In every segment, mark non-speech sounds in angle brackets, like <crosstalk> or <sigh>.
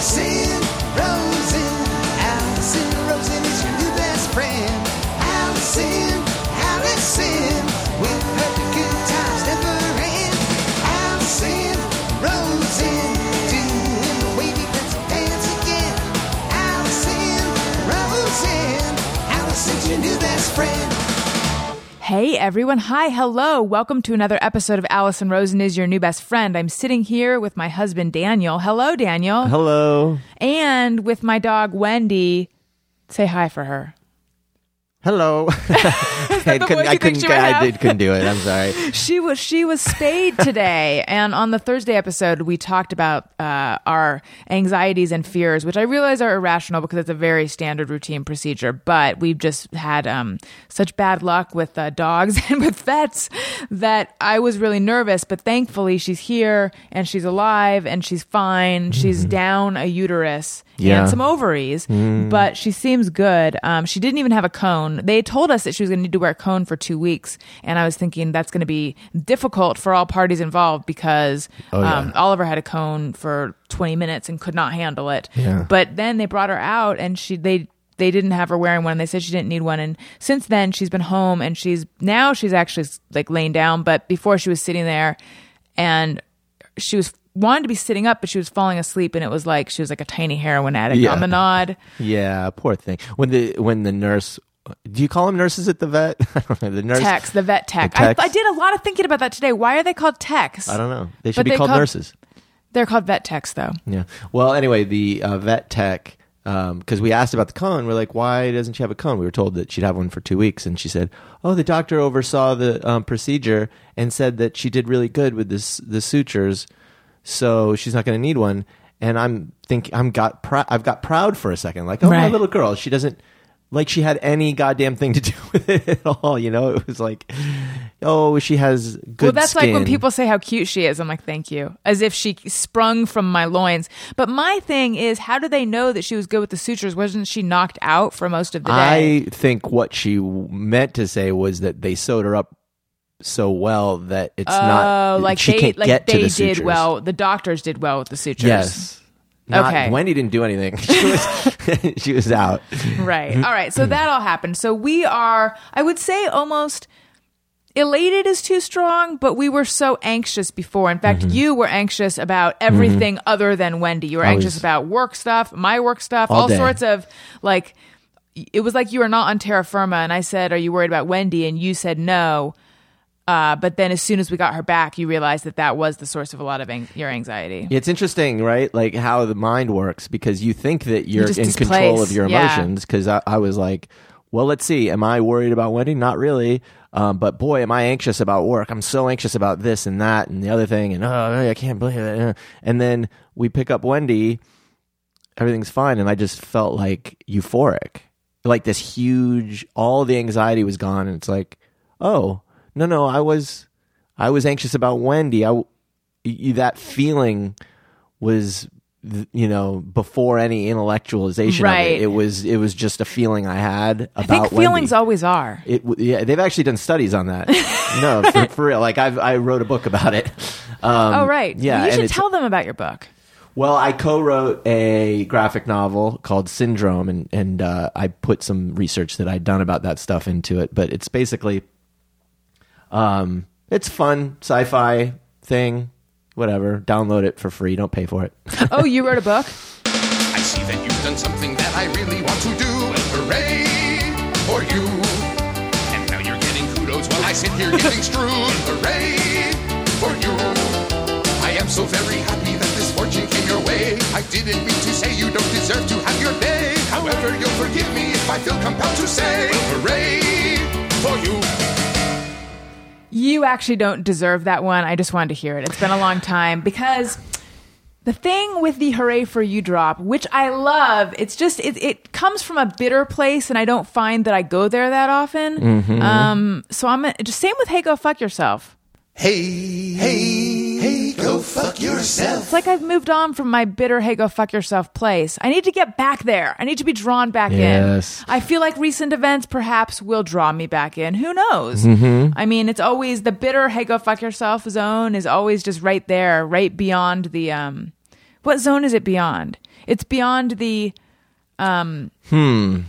Allison Hey everyone. Hi, hello. Welcome to another episode of Allison Rosen is your new best friend. I'm sitting here with my husband Daniel. Hello, Daniel. Hello. And with my dog Wendy. Say hi for her. Hello. <laughs> I couldn't. I couldn't. I did, couldn't do it. I'm sorry. <laughs> She was she was spayed today, and on the Thursday episode, we talked about uh, our anxieties and fears, which I realize are irrational because it's a very standard routine procedure. But we've just had um, such bad luck with uh, dogs <laughs> and with vets that I was really nervous. But thankfully, she's here and she's alive and she's fine. She's down a uterus Yeah. and some ovaries, but she seems good. Um, she didn't even have a cone. They told us that she was going to need to wear a cone for two weeks, and I was thinking that's going to be difficult for all parties involved because Oh, yeah. um, Oliver had a cone for 20 minutes and could not handle it. Yeah. But then they brought her out, and she they they didn't have her wearing one. and They said she didn't need one, and since then she's been home, and she's now she's actually like laying down, but before she was sitting there, and she was wanted to be sitting up, but she was falling asleep, and it was like she was like a tiny heroin addict Yeah. on the nod. Yeah, poor thing. When the when the nurse, do you call them nurses at the vet? <laughs> I don't know. The nurse. Techs, the vet tech. The techs? I, I did a lot of thinking about that today. Why are they called techs? I don't know. They But should be they called call- nurses. They're called vet techs, though. Yeah. Well, anyway, the uh, vet tech, because we asked about the cone, we're like, why doesn't she have a cone? We were told that she'd have one for two weeks, and she said, oh, the doctor oversaw the um, procedure and said that she did really good with this the sutures, so she's not going to need one. And I'm think I'm got prou- I've got proud for a second, like, oh, my Right. little girl, she doesn't. Like she had any goddamn thing to <laughs> do with it at all, you know. It was like, oh, she has good. well, that's like when skin. people say how cute she is. I'm like, thank you, as if she sprung from my loins. But my thing is, how do they know that she was good with the sutures? Wasn't she knocked out for most of the day? I think what she w- meant to say was that they sewed her up so well that it's Oh, not like she they can't like get they to the did sutures. well. The doctors did well with the sutures. Yes. Not, Okay. Wendy didn't do anything. <laughs> She was <laughs> she was out. Right. All right. So that all happened. So we are, I would say, almost elated is too strong, but we were so anxious before. In fact, Mm-hmm. you were anxious about everything other than Wendy. You were I anxious about work stuff, my work stuff, All all sorts of like. It was like you were not on terra firma, and I said, "Are you worried about Wendy?" And you said no. Uh, but then, as soon as we got her back, you realized that that was the source of a lot of ang- your anxiety. It's interesting, right? Like how the mind works because you think that you're in control of your emotions. Because I, I was like, well, let's see. Am I worried about Wendy? Not really. Um, but boy, am I anxious about work. I'm so anxious about this and that and the other thing. And oh, I can't believe it. Uh. And then we pick up Wendy. Everything's fine. And I just felt like euphoric. Like this huge, all the anxiety was gone. And it's like, oh, no, no, I was, I was anxious about Wendy. I, that feeling was you know before any intellectualization of Right. it it was it was just a feeling i had about I think Wendy. feelings always are. it, yeah they've actually done studies on that <laughs> no for, for real like i've i wrote a book about it um, Oh, right. yeah Well, you should tell them about your book. well, I co-wrote a graphic novel called Syndrome, and and uh, I put some research that I'd done about that stuff into it. But it's basically, um, it's fun sci-fi thing. Whatever, download it for free. Don't pay for it. <laughs> Oh, you wrote a book? I see that you've done something that I really want to do. Hooray for you. And now you're getting kudos while I sit here getting screwed. Hooray for you. I am so very happy that this fortune came your way. I didn't mean to say you don't deserve to have your day. However, you'll forgive me if I feel compelled to say, Hooray for you. You actually don't deserve that one. I just wanted to hear it. It's been a long time because the thing with the hooray for you drop, which I love, it's just it, it comes from a bitter place, and I don't find that I go there that often. Um, so I'm just same with hey go fuck yourself. Hey, hey, hey, go fuck yourself. It's like I've moved on from my bitter hey go fuck yourself place. I need to get back there. I need to be drawn back Yes. in. I feel like recent events perhaps will draw me back in. Who knows? Mm-hmm. I mean, it's always the bitter hey go fuck yourself zone is always just right there, right beyond the um What zone is it beyond? It's beyond the um hmm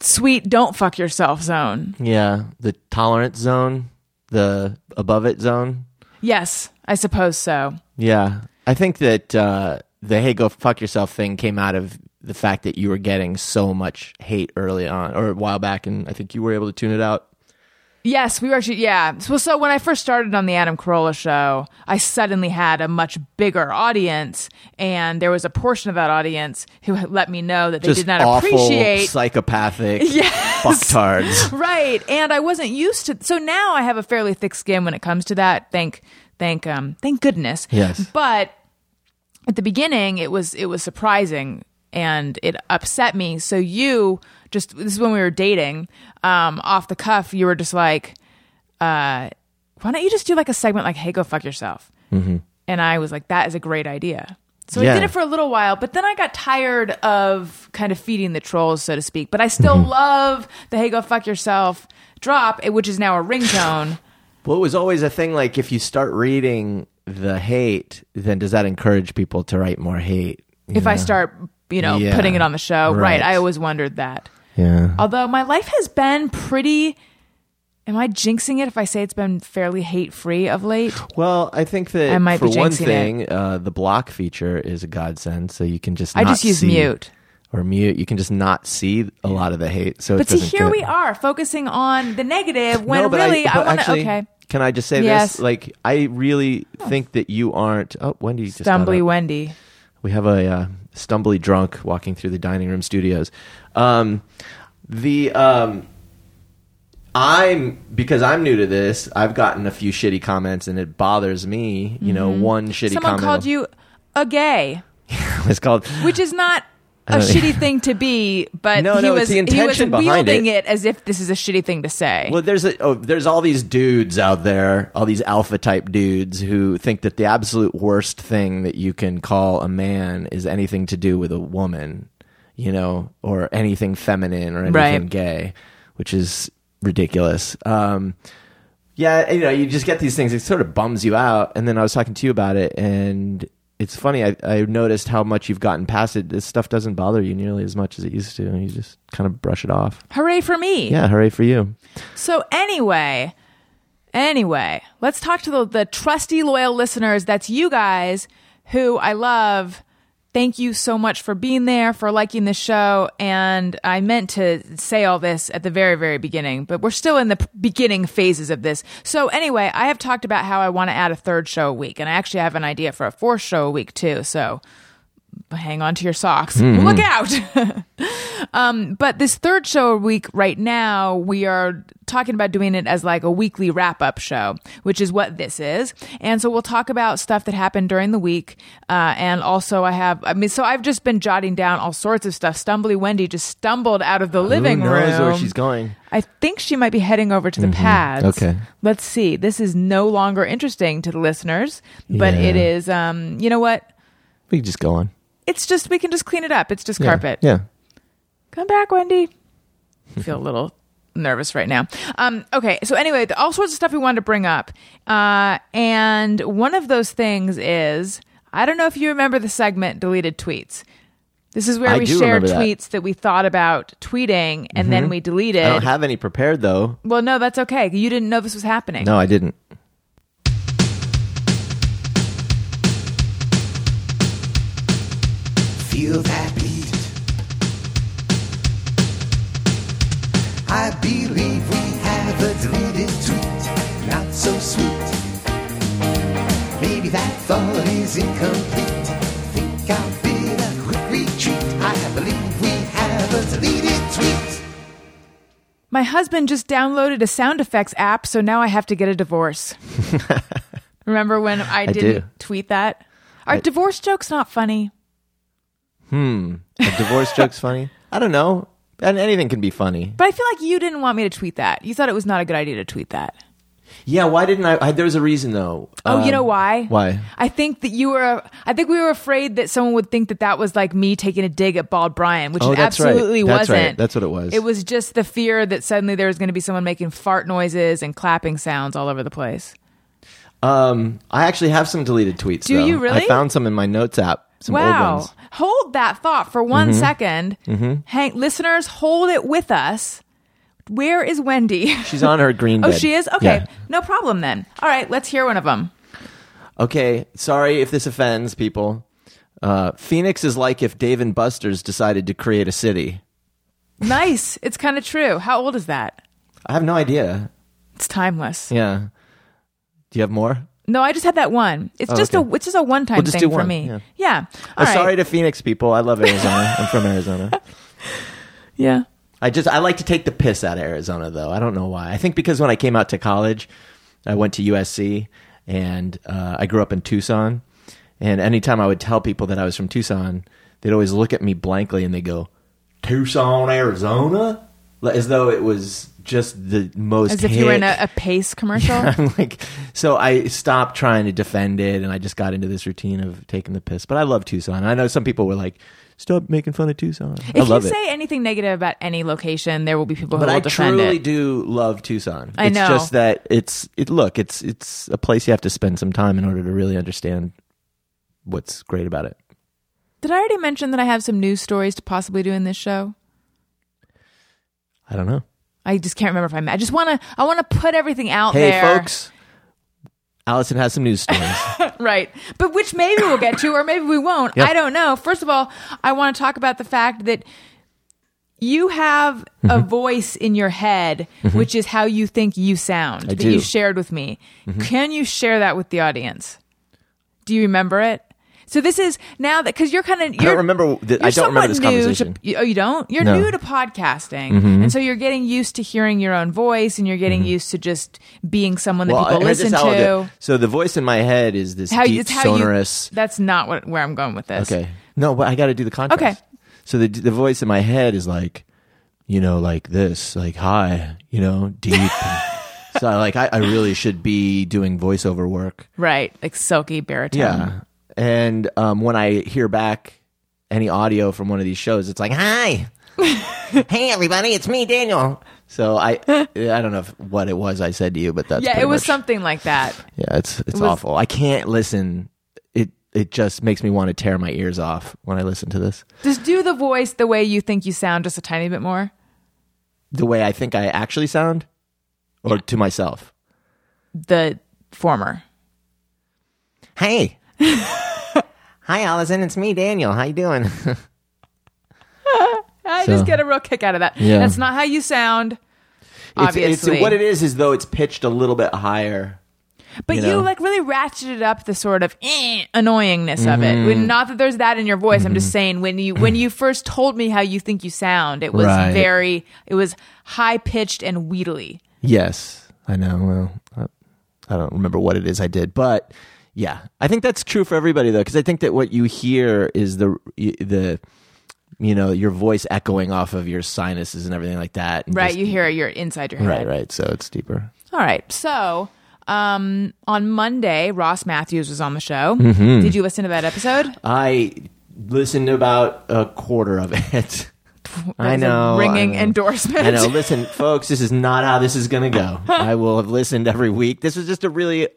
sweet don't fuck yourself zone. Yeah, the tolerance zone, the above it zone. Yes, I suppose so. Yeah, I think that uh, the "hey, go fuck yourself" thing came out of the fact that you were getting so much hate early on, or a while back, and I think you were able to tune it out. Yes, we were actually yeah. So, so when I first started on the Adam Carolla show, I suddenly had a much bigger audience, and there was a portion of that audience who had let me know that they Just did not awful, appreciate psychopathic <laughs> Yes. fucktards. right and i wasn't used to so now i have a fairly thick skin when it comes to that thank thank um thank goodness Yes. but at the beginning it was it was surprising and it upset me so you just this is when we were dating um off the cuff you were just like uh why don't you just do like a segment like hey go fuck yourself mm-hmm. and i was like that is a great idea so I did it for a little while, but then I got tired of kind of feeding the trolls, so to speak. But I still Mm-hmm. love the "Hey, go fuck yourself" drop, eh, which is now a ringtone. <coughs> Well, it was always a thing. Like, if you start reading the hate, then does that encourage people to write more hate? if I start, you know, Yeah. putting it on the show, right. Right. I always wondered that. Yeah. Although my life has been pretty. Am I jinxing it if I say it's been fairly hate free of late? Well, I think that I might for be one jinxing thing, uh, the block feature is a godsend, so you can just I just use see- mute. or mute. You can just not see a lot of the hate. So But see, here we are focusing on the negative when No, really I, but want to. Okay, Can I just say Yes. this? Like, I really think that you aren't. Oh, Wendy just Stumbly. Wendy. We have a uh, stumbly drunk walking through the dining room studios. Um, the um, I'm because I'm new to this. I've gotten a few shitty comments, and it bothers me. You know, one shitty Mm-hmm. Someone comment called you a gay. <laughs> was called. which is not <laughs> a shitty thing to be, but No, he no, it's was the he was intention behind wielding it. it. as if this is a shitty thing to say. Well, there's a, oh, there's all these dudes out there, all these alpha type dudes who think that the absolute worst thing that you can call a man is anything to do with a woman, you know, or anything feminine or anything Right. gay, which is ridiculous. Um, yeah, you know, you just get these things. It sort of bums you out. And then I was talking to you about it, and it's funny. I, I noticed how much you've gotten past it. This stuff doesn't bother you nearly as much as it used to. You just kind of brush it off. Hooray for me! Yeah, hooray for you. So anyway, anyway, let's talk to the, the trusty loyal listeners. That's you guys who I love. Thank you so much for being there, for liking the show. And I meant to say all this at the very, very beginning, but we're still in the beginning phases of this. So anyway, I have talked about how I want to add a third show a week, and I actually have an idea for a fourth show a week too. So hang on to your socks. Look out. <laughs> um, but this third show a week right now, we are talking about doing it as like a weekly wrap up show, which is what this is. And so we'll talk about stuff that happened during the week. Uh, and also I have, I mean, so I've just been jotting down all sorts of stuff. Stumbly Wendy just stumbled out of the living Who knows room. where she's going? I think she might be heading over to the pads. Mm-hmm. Okay. Let's see. This is no longer interesting to the listeners, but Yeah. it is, um, you know what? We can just go on. It's just, we can just clean it up. It's just carpet. Yeah. Come back, Wendy. I <laughs> feel a little nervous right now. Um, okay, so anyway, the- all sorts of stuff we wanted to bring up. Uh, and one of those things is I don't know if you remember the segment deleted tweets. This is where I we shared remember that. tweets that we thought about tweeting and then we deleted. I don't have any prepared though. well, no, that's okay. You didn't know this was happening. No, I didn't. Feel that beat. I believe we have a deleted tweet, not so sweet. Maybe that thought is incomplete. Think I'll bid a quick retreat. I believe we have a deleted tweet. My husband just downloaded a sound effects app, so now I have to get a divorce. <laughs> Remember when I, didn't tweet that? Are divorce jokes not funny? A divorce joke's funny. I don't know. And anything can be funny. But I feel like you didn't want me to tweet that. You thought it was not a good idea to tweet that. Yeah, why didn't I? I there was a reason though. Oh, you Um, know why? Why? I think that you were. I think we were afraid that someone would think that that was like me taking a dig at Bald Brian, which Oh, it that's right. absolutely That's wasn't. That's what it was. It was just the fear that suddenly there was going to be someone making fart noises and clapping sounds all over the place. Um, I actually have some deleted tweets. Do though. you really? I found some in my notes app. Some wow. Hold that thought for one second. Hank, listeners, hold it with us. Where is Wendy? <laughs> She's on her green oh, bed. she is? Okay. Yeah. No problem then. All right, let's hear one of them. Okay, sorry if this offends people. Uh, Phoenix is like if Dave and Buster's decided to create a city. Nice. It's kind of true. How old is that? I have no idea. It's timeless. Yeah. Do you have more? No, I just had that one. It's Oh, just okay. a it's just a one time We'll thing do for me. yeah. Yeah. Oh, right. sorry to Phoenix people. I love Arizona. I'm from Arizona. <laughs> Yeah. I just I like to take the piss out of Arizona though. I don't know why. I think because when I came out to college, I went to USC and uh, I grew up in Tucson. And anytime I would tell people that I was from Tucson, they'd always look at me blankly and they go, "Tucson, Arizona," as though it was just the most. As if you were in a, a Pace <laughs> commercial. I'm like, so I stopped trying to defend it, and I just got into this routine of taking the piss. But I love Tucson. I know some people were like, "Stop making fun of Tucson." I If love you it. say anything negative about any location, there will be people who but will I defend truly it. do love Tucson. I it's know. just that it's it. Look, it's it's a place you have to spend some time in order to really understand what's great about it. Did I already mention that I have some news stories to possibly do in this show? I don't know. I just can't remember if I met. I just want to. I want to put everything out Hey, there. Hey, folks. Allison has some news stories. <laughs> right? But which maybe we'll get to, or maybe we won't. Yeah. I don't know. First of all, I want to talk about the fact that you have a Mm-hmm. voice in your head, which is how you think you sound. that do. Mm-hmm. you shared with me. Can you share that with the audience? Do you remember it? So this is now that because you're kind of I don't remember. th- I don't remember this conversation. To, oh, you don't? You're No. Mm-hmm. new to podcasting, and so you're getting used to hearing your own voice, and you're getting used to just being someone that Well, people listen to. So the voice in my head is this How deep, sonorous. you. That's not what where I'm going with this. Okay. No, but I got to do the contrast. Okay. So the the voice in my head is like, you know, like this, like high, you know, deep. <laughs> so like I, I really should be doing voiceover work. Right, like silky baritone. Yeah. And um, when I hear back any audio from one of these shows, it's like, hi, <laughs> hey everybody, it's me, Daniel. So I I don't know if, what it was I said to you, but that's yeah, it was much- something like that. Yeah, it's it's was- awful. I can't listen. It it just makes me want to tear my ears off when I listen to this. Just do the voice the way you think you sound, just a tiny bit more. The way I think I actually sound, or to myself. The former. Hey, <laughs> hi, Allison. It's me, Daniel. How you doing? <laughs> I So- just get a real kick out of that. Yeah. That's not how you sound. It's, Obviously, it's what it is is though it's pitched a little bit higher. But you you, know. like really ratcheted up the sort of eh, annoyingness of Mm-hmm. it. When, not that there's that in your voice. I'm just saying when you when you <clears throat> first told me how you think you sound, it was Right. very it was high pitched and wheedly. Yes, I know. Well, I, I don't remember what it is I did, but yeah, I think that's true for everybody though, because I think that what you hear is the the you know your voice echoing off of your sinuses and everything like that. and Right, just- you hear it, you're inside your head. right, right. So it's deeper. All right. So, um, on Monday, Ross Mathews was on the show. Mm-hmm. Did you listen to that episode? I listened to about a quarter of it. <laughs> I know. ringing I know. endorsement. I know. Listen, folks, this is not how this is going to go. <laughs> I will have listened every week. This was just a really,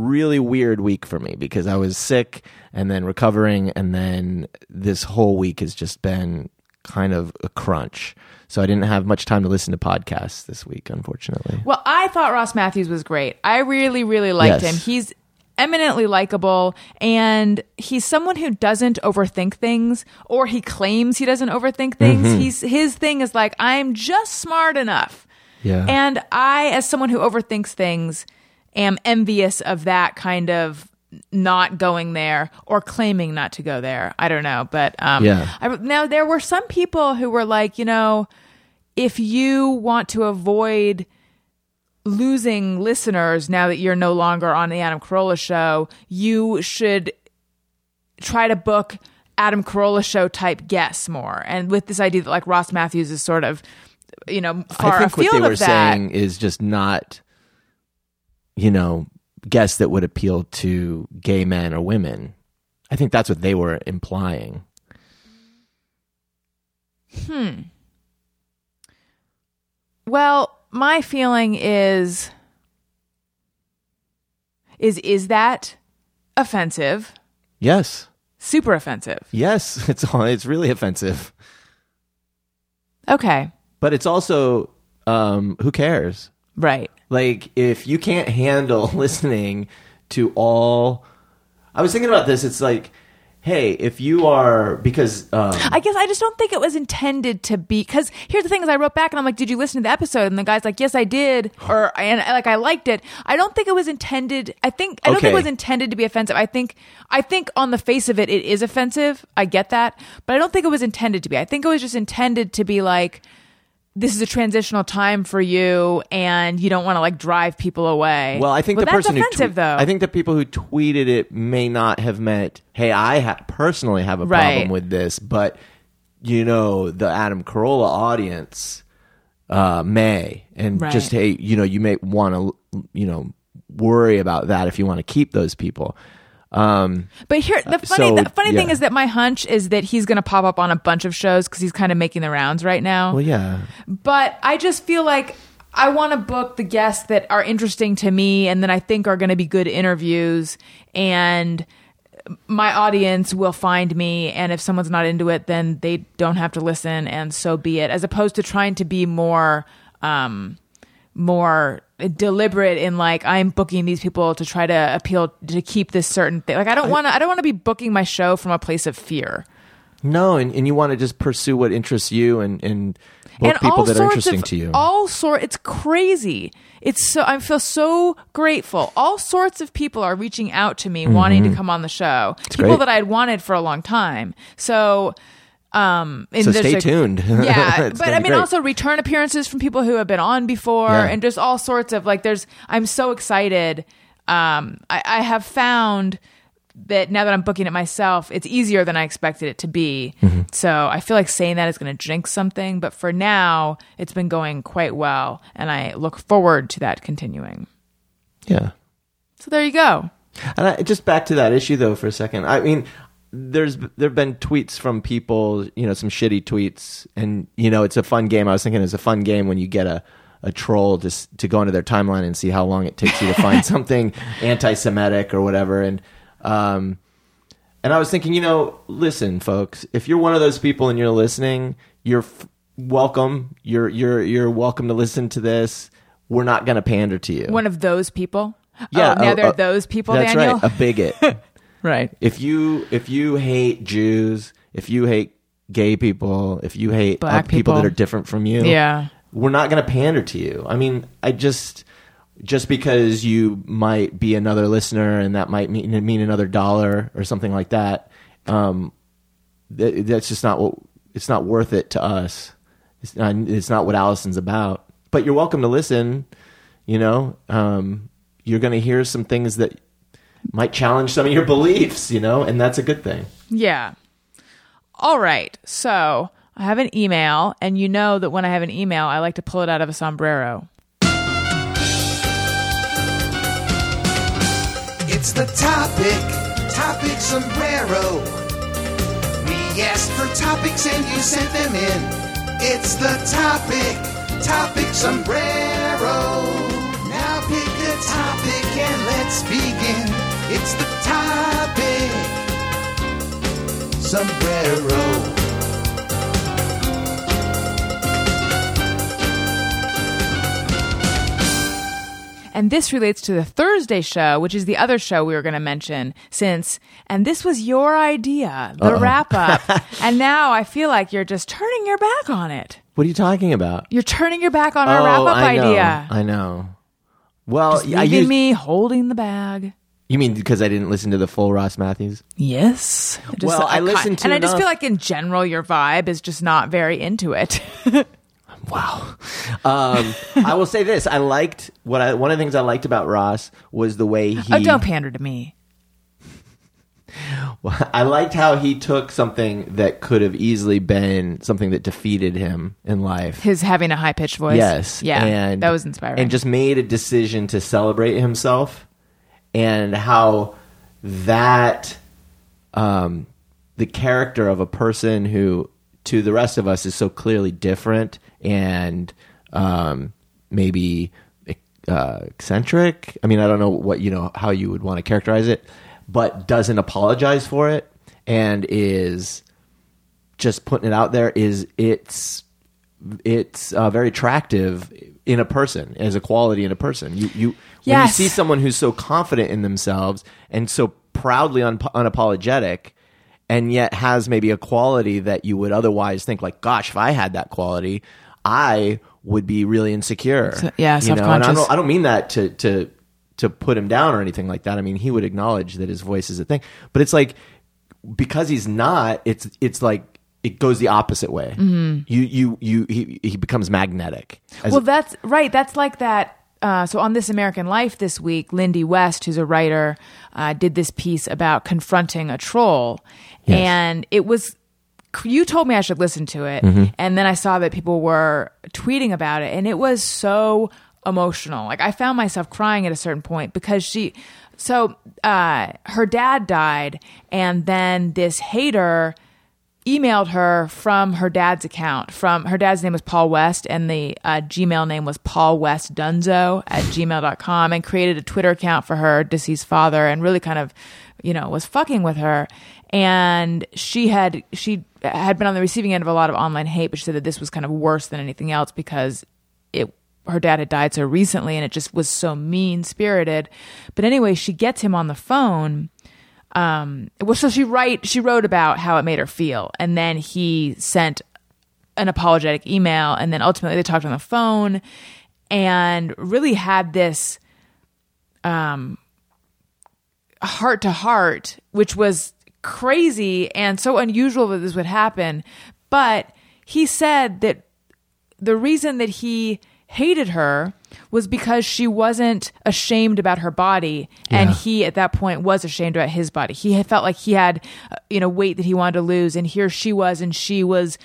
really weird week for me because I was sick and then recovering, and then this whole week has just been kind of a crunch. So I didn't have much time to listen to podcasts this week, unfortunately. Well, I thought Ross Mathews was great. I really, really liked Yes. him. He's eminently likable and he's someone who doesn't overthink things or he claims he doesn't overthink things. Mm-hmm. He's his thing is like I'm just smart enough. Yeah. And I as someone who overthinks things am envious of that kind of not going there or claiming not to go there. I don't know, but um Yeah. I, now there were some people who were like, you know, if you want to avoid losing listeners now that you're no longer on the Adam Carolla show, you should try to book Adam Carolla show type guests more. And with this idea that like Ross Mathews is sort of, you know, far I think what they were that. saying is just not, you know, guests that would appeal to gay men or women. I think that's what they were implying. Hmm. Well, my feeling is is is that offensive? Yes. Super offensive. Yes. <laughs> It's it's really offensive. Okay. But it's also um who cares? Right. Like if you can't handle <laughs> listening to all I was thinking about this, it's like hey, if you are because um I guess I just don't think it was intended to be. Because here's the thing: is I wrote back and I'm like, "Did you listen to the episode?" And the guy's like, "Yes, I did," or and like I liked it. I don't think it was intended. I think I don't think it was intended to be offensive. I think I think on the face of it, it is offensive. I get that, but I don't think it was intended to be. I think it was just intended to be like. This is a transitional time for you, and you don't want to like drive people away. Well, I think But the person who though. I think the people who tweeted it may not have meant, "Hey, I ha- personally have a Right. problem with this," but you know, the Adam Carolla audience uh, may, and Right. just hey, you know, you may want to, you know, worry about that if you want to keep those people. Um, But here, the funny, so, the funny thing is that my hunch is that he's going to pop up on a bunch of shows because he's kind of making the rounds right now. well, yeah, But I just feel like I want to book the guests that are interesting to me and that I think are going to be good interviews. And my audience will find me. And if someone's not into it, then they don't have to listen, and so be it. As opposed to trying to be more. Um, more deliberate in like I'm booking these people to try to appeal to keep this certain thing. Like I don't want to I don't want to be booking my show from a place of fear. no, and, and you want to just pursue what interests you and and book people that are interesting of, to you. All sort it's crazy. It's so I feel so grateful. All sorts of people are reaching out to me wanting to come on the show. people Mm-hmm. great. that I'd wanted for a long time. So um So stay a- tuned. <laughs> Yeah, but I mean great. also return appearances from people who have been on before Yeah. and just all sorts of like there's I'm so excited. Um I, I have found that now that I'm booking it myself, it's easier than I expected it to be. Mm-hmm. So I feel like saying that is going to jinx something, but for now, it's been going quite well, and I look forward to that continuing. yeah. So there you go. And I, just back to that issue though for a second. I mean, there's there've been tweets from people, you know, some shitty tweets, and you know, it's a fun game. I was thinking it's a fun game when you get a a troll just to go into their timeline and see how long it takes you to find <laughs> something anti-Semitic or whatever. And um, and I was thinking, you know, listen, folks, if you're one of those people and you're listening, you're f- welcome. You're you're you're welcome to listen to this. We're not going to pander to you. One of those people. yeah, Oh, now uh, they're uh, those people, That's Daniel. right, a bigot. <laughs> right. if you if you hate Jews, if you hate gay people, if you hate Black uh, people that are different from you, Yeah. we're not going to pander to you. I mean, I just just because you might be another listener and that might mean mean another dollar or something like that, um, that, that's just not what it's not worth it to us. It's not, it's not what Allison's about. But you're welcome to listen. You know, um, you're going to hear some things that might challenge some of your beliefs. You know, and that's a good thing. Yeah. All right. So I have an email, and you know that when I have an email, I like to pull it out of a sombrero. It's the topic, topic sombrero. We asked for topics and you sent them in. It's the topic, topic sombrero. Now pick a topic and let's begin. It's the topic, sombrero. And this relates to the Thursday show, which is the other show we were going to mention since, and this was your idea, the wrap up. <laughs> and now I feel like you're just turning your back on it. What are you talking about? You're turning your back on our wrap oh, up Oh, I know, idea. I know. Well, Just I leaving used, me holding the bag. You mean because I didn't listen to the full Ross Mathews? Yes. Just- Well, I listened to And I just feel like in general, your vibe is just not very into it. <laughs> Wow. Um, I will say this: I liked what I one of the things I liked about Ross was the way he. oh, don't pander to me. Well, <laughs> I liked how he took something that could have easily been something that defeated him in life. His having a high pitched voice. Yes. Yeah. And, that was inspiring. And just made a decision to celebrate himself and how that um, the character of a person who to the rest of us is so clearly different and um, maybe uh, eccentric. I mean, I don't know what you know how you would want to characterize it, but doesn't apologize for it and is just putting it out there. Is it's it's uh, very attractive in a person as a quality in a person. You you when you see someone who's so confident in themselves and so proudly un- unapologetic and yet has maybe a quality that you would otherwise think like gosh if i had that quality i would be really insecure. So- yeah, you know and I don't, I don't mean that to to to put him down or anything like that. I mean he would acknowledge that his voice is a thing. But it's like because he's not it's it's like it goes the opposite way you you you he, he becomes magnetic Mm-hmm. well, that's right. That's like that. Uh, so on This American Life this week, Lindy West, who's a writer, uh, did this piece about confronting a troll, Yes. and it was. You told me I should listen to it, Mm-hmm. and then I saw that people were tweeting about it, and it was so emotional. Like I found myself crying at a certain point because she. So uh, her dad died, and then this hater emailed her from her dad's account. From her dad's name was Paul West, and the uh, Gmail name was Paul West Dunzo at gmail.com, and created a Twitter account for her deceased father, and really kind of, you know, was fucking with her. And she had she had been on the receiving end of a lot of online hate, but she said that this was kind of worse than anything else because it her dad had died so recently and it just was so mean spirited. But anyway, she gets him on the phone um well so she write she wrote about how it made her feel and then he sent an apologetic email and then ultimately they talked on the phone and really had this um heart to heart which was crazy and so unusual that this would happen but he said that the reason that he hated her was because she wasn't ashamed about her body and Yeah. he at that point was ashamed about his body he felt like he had uh, you know weight that he wanted to lose and here she was and she was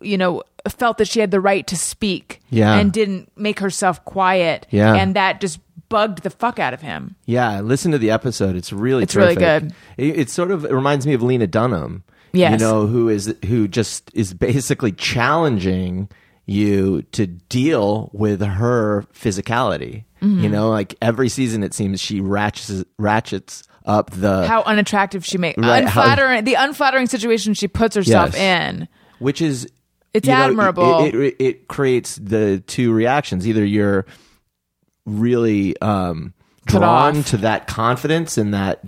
you know felt that she had the right to speak Yeah. and didn't make herself quiet Yeah. and that just bugged the fuck out of him Yeah, listen to the episode. It's really It's really good. It, it sort of it reminds me of Lena Dunham. Yes. you know who is who just is basically challenging you to deal with her physicality. Mm-hmm. You know, like every season it seems she ratchets ratchets up the how unattractive she made Right, how- unflattering the unflattering situation she puts herself Yes. in which is It's you know, admirable. It, it, it creates the two reactions. Either you're really um, drawn to that confidence and that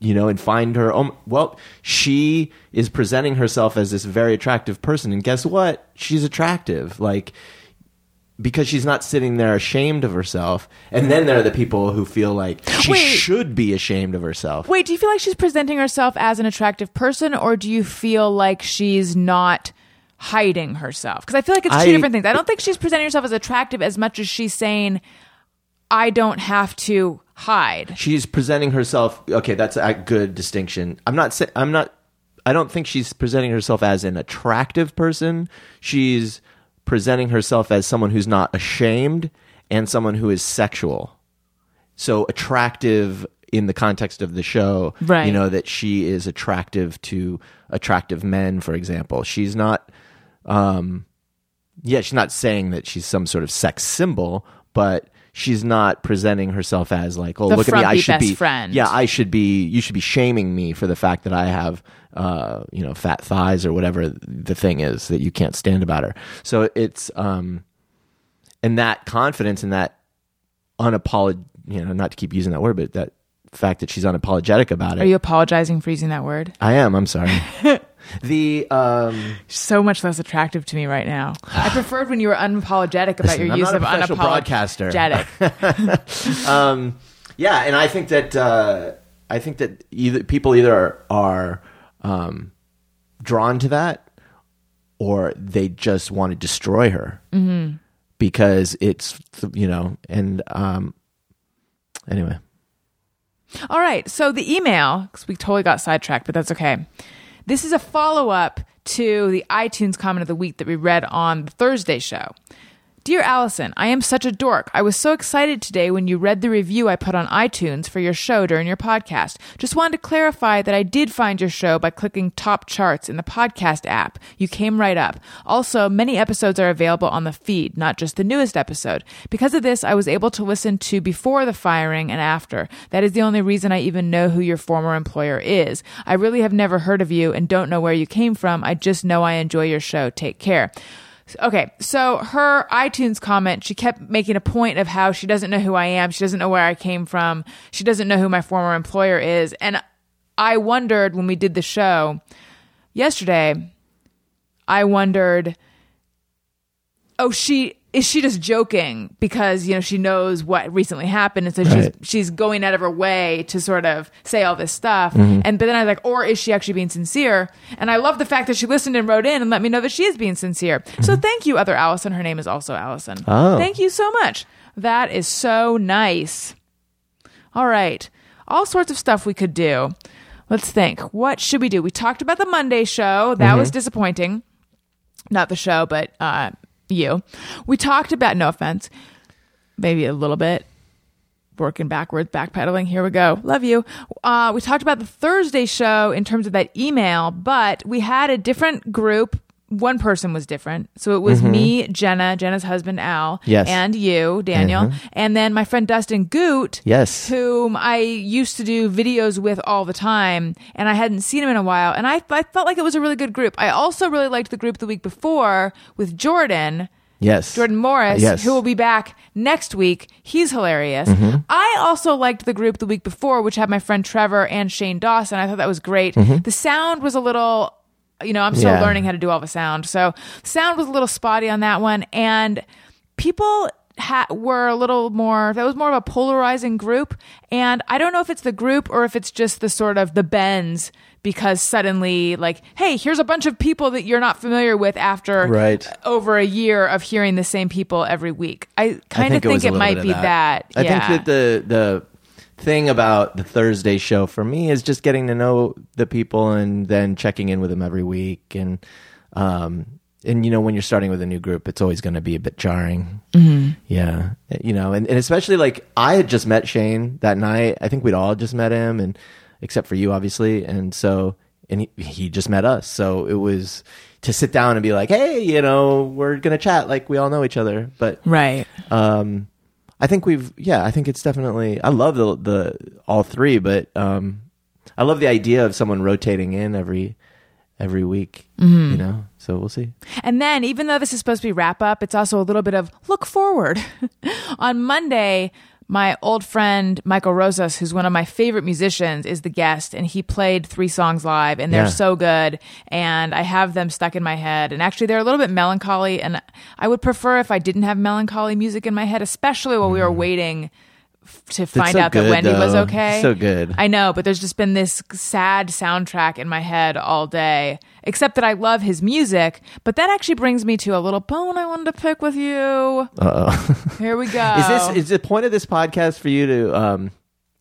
you know, and find her. Oh, well, she is presenting herself as this very attractive person, and guess what? She's attractive. Like because she's not sitting there ashamed of herself. And then there are the people who feel like she Wait. should be ashamed of herself. Wait, do you feel like she's presenting herself as an attractive person, or do you feel like she's not hiding herself? Because I feel like it's two I- different things. I don't think she's presenting herself as attractive as much as she's saying, "I don't have to hide." she's presenting herself okay that's a good distinction i'm not i'm not i don't think she's presenting herself as an attractive person she's presenting herself as someone who's not ashamed and someone who is sexual so attractive in the context of the show Right. you know that she is attractive to attractive men for example she's not um yeah she's not saying that she's some sort of sex symbol but she's not presenting herself as like oh The look at me i should be friend. yeah i should be you should be shaming me for the fact that i have uh you know fat thighs or whatever the thing is that you can't stand about her so it's um and that confidence and that unapolog you know not to keep using that word but that fact that she's unapologetic about it Are you apologizing for using that word? i am i'm sorry <laughs> the um So much less attractive to me right now. I preferred when you were unapologetic about Listen, your I'm use of unapologetic. <laughs> um, yeah, and I think that uh, I think that either people either are, are um, drawn to that, or they just want to destroy her mm-hmm. because it's you know. And um, anyway, All right. So the email, because we totally got sidetracked, but that's okay. This is a follow up to the iTunes comment of the week that we read on the Thursday show. Dear Allison, I am such a dork. I was so excited today when you read the review I put on iTunes for your show during your podcast. Just wanted to clarify that I did find your show by clicking top charts in the podcast app. You came right up. Also, many episodes are available on the feed, not just the newest episode. Because of this, I was able to listen to before the firing and after. That is the only reason I even know who your former employer is. I really have never heard of you and don't know where you came from. I just know I enjoy your show. Take care. Okay, so her iTunes comment, she kept making a point of how she doesn't know who I am, she doesn't know where I came from, she doesn't know who my former employer is. And I wondered when we did the show yesterday, I wondered, oh, she is she just joking because you know she knows what recently happened? And so Right. she's she's going out of her way to sort of say all this stuff. Mm-hmm. And but then i was like or is she actually being sincere? And i love the fact that she listened and wrote in and let me know that she is being sincere. So mm-hmm. thank you other allison. Her name is also allison. Oh. thank you so much. That is so nice. All right. All sorts of stuff we could do. Let's think. What should we do? We talked about the monday show. That mm-hmm. was disappointing. Not the show, but uh, you. We talked about no offense, maybe a little bit. Working backwards, backpedaling. Here we go. Love you. Uh, we talked about the Thursday show in terms of that email, but we had a different group. One person was different. So it was mm-hmm. me, Jenna, Jenna's husband, Al, Yes. and you, Daniel, mm-hmm. and then my friend Dustin Goot, Yes. whom I used to do videos with all the time, and I hadn't seen him in a while. And I, I felt like it was a really good group. I also really liked the group the week before with Jordan, Yes. Jordan Morris, Yes. who will be back next week. He's hilarious. Mm-hmm. I also liked the group the week before, which had my friend Trevor and Shane Dawson. I thought that was great. The sound was a little, you know, I'm still Yeah. learning how to do all the sound. So sound was a little spotty on that one. And people ha- were a little more, that was more of a polarizing group. And I don't know if it's the group or if it's just the sort of the bends because suddenly like, hey, here's a bunch of people that you're not familiar with after Right. over a year of hearing the same people every week. I kind of it think a it, might be of that. I yeah. think that the the thing about the Thursday show for me is just getting to know the people and then checking in with them every week. And um and you know when you're starting with a new group it's always going to be a bit jarring. Mm-hmm. yeah. You know and, and especially like i had just met shane that night. I think we'd all just met him and except for you obviously. And so and he, he just met us. So it was to sit down and be like hey you know we're gonna chat like we all know each other. But right. um i think we've yeah i think it's definitely i love the the all three but um i love the idea of someone rotating in every every week Mm-hmm. you know so we'll see And then, even though this is supposed to be wrap up, it's also a little bit of look forward. <laughs> On Monday, my old friend Michael Rosas, who's one of my favorite musicians, is the guest, and he played three songs live, and they're Yeah. so good. And I have them stuck in my head. And actually, they're a little bit melancholy, and I would prefer if I didn't have melancholy music in my head, especially while we were mm. waiting f- to find so out that good, Wendy was okay. So good. I know, but there's just been this sad soundtrack in my head all day. Except that I love his music, but that actually brings me to a little bone I wanted to pick with you. uh-oh <laughs> Here we <laughs> go. is this is the point of this podcast for you to um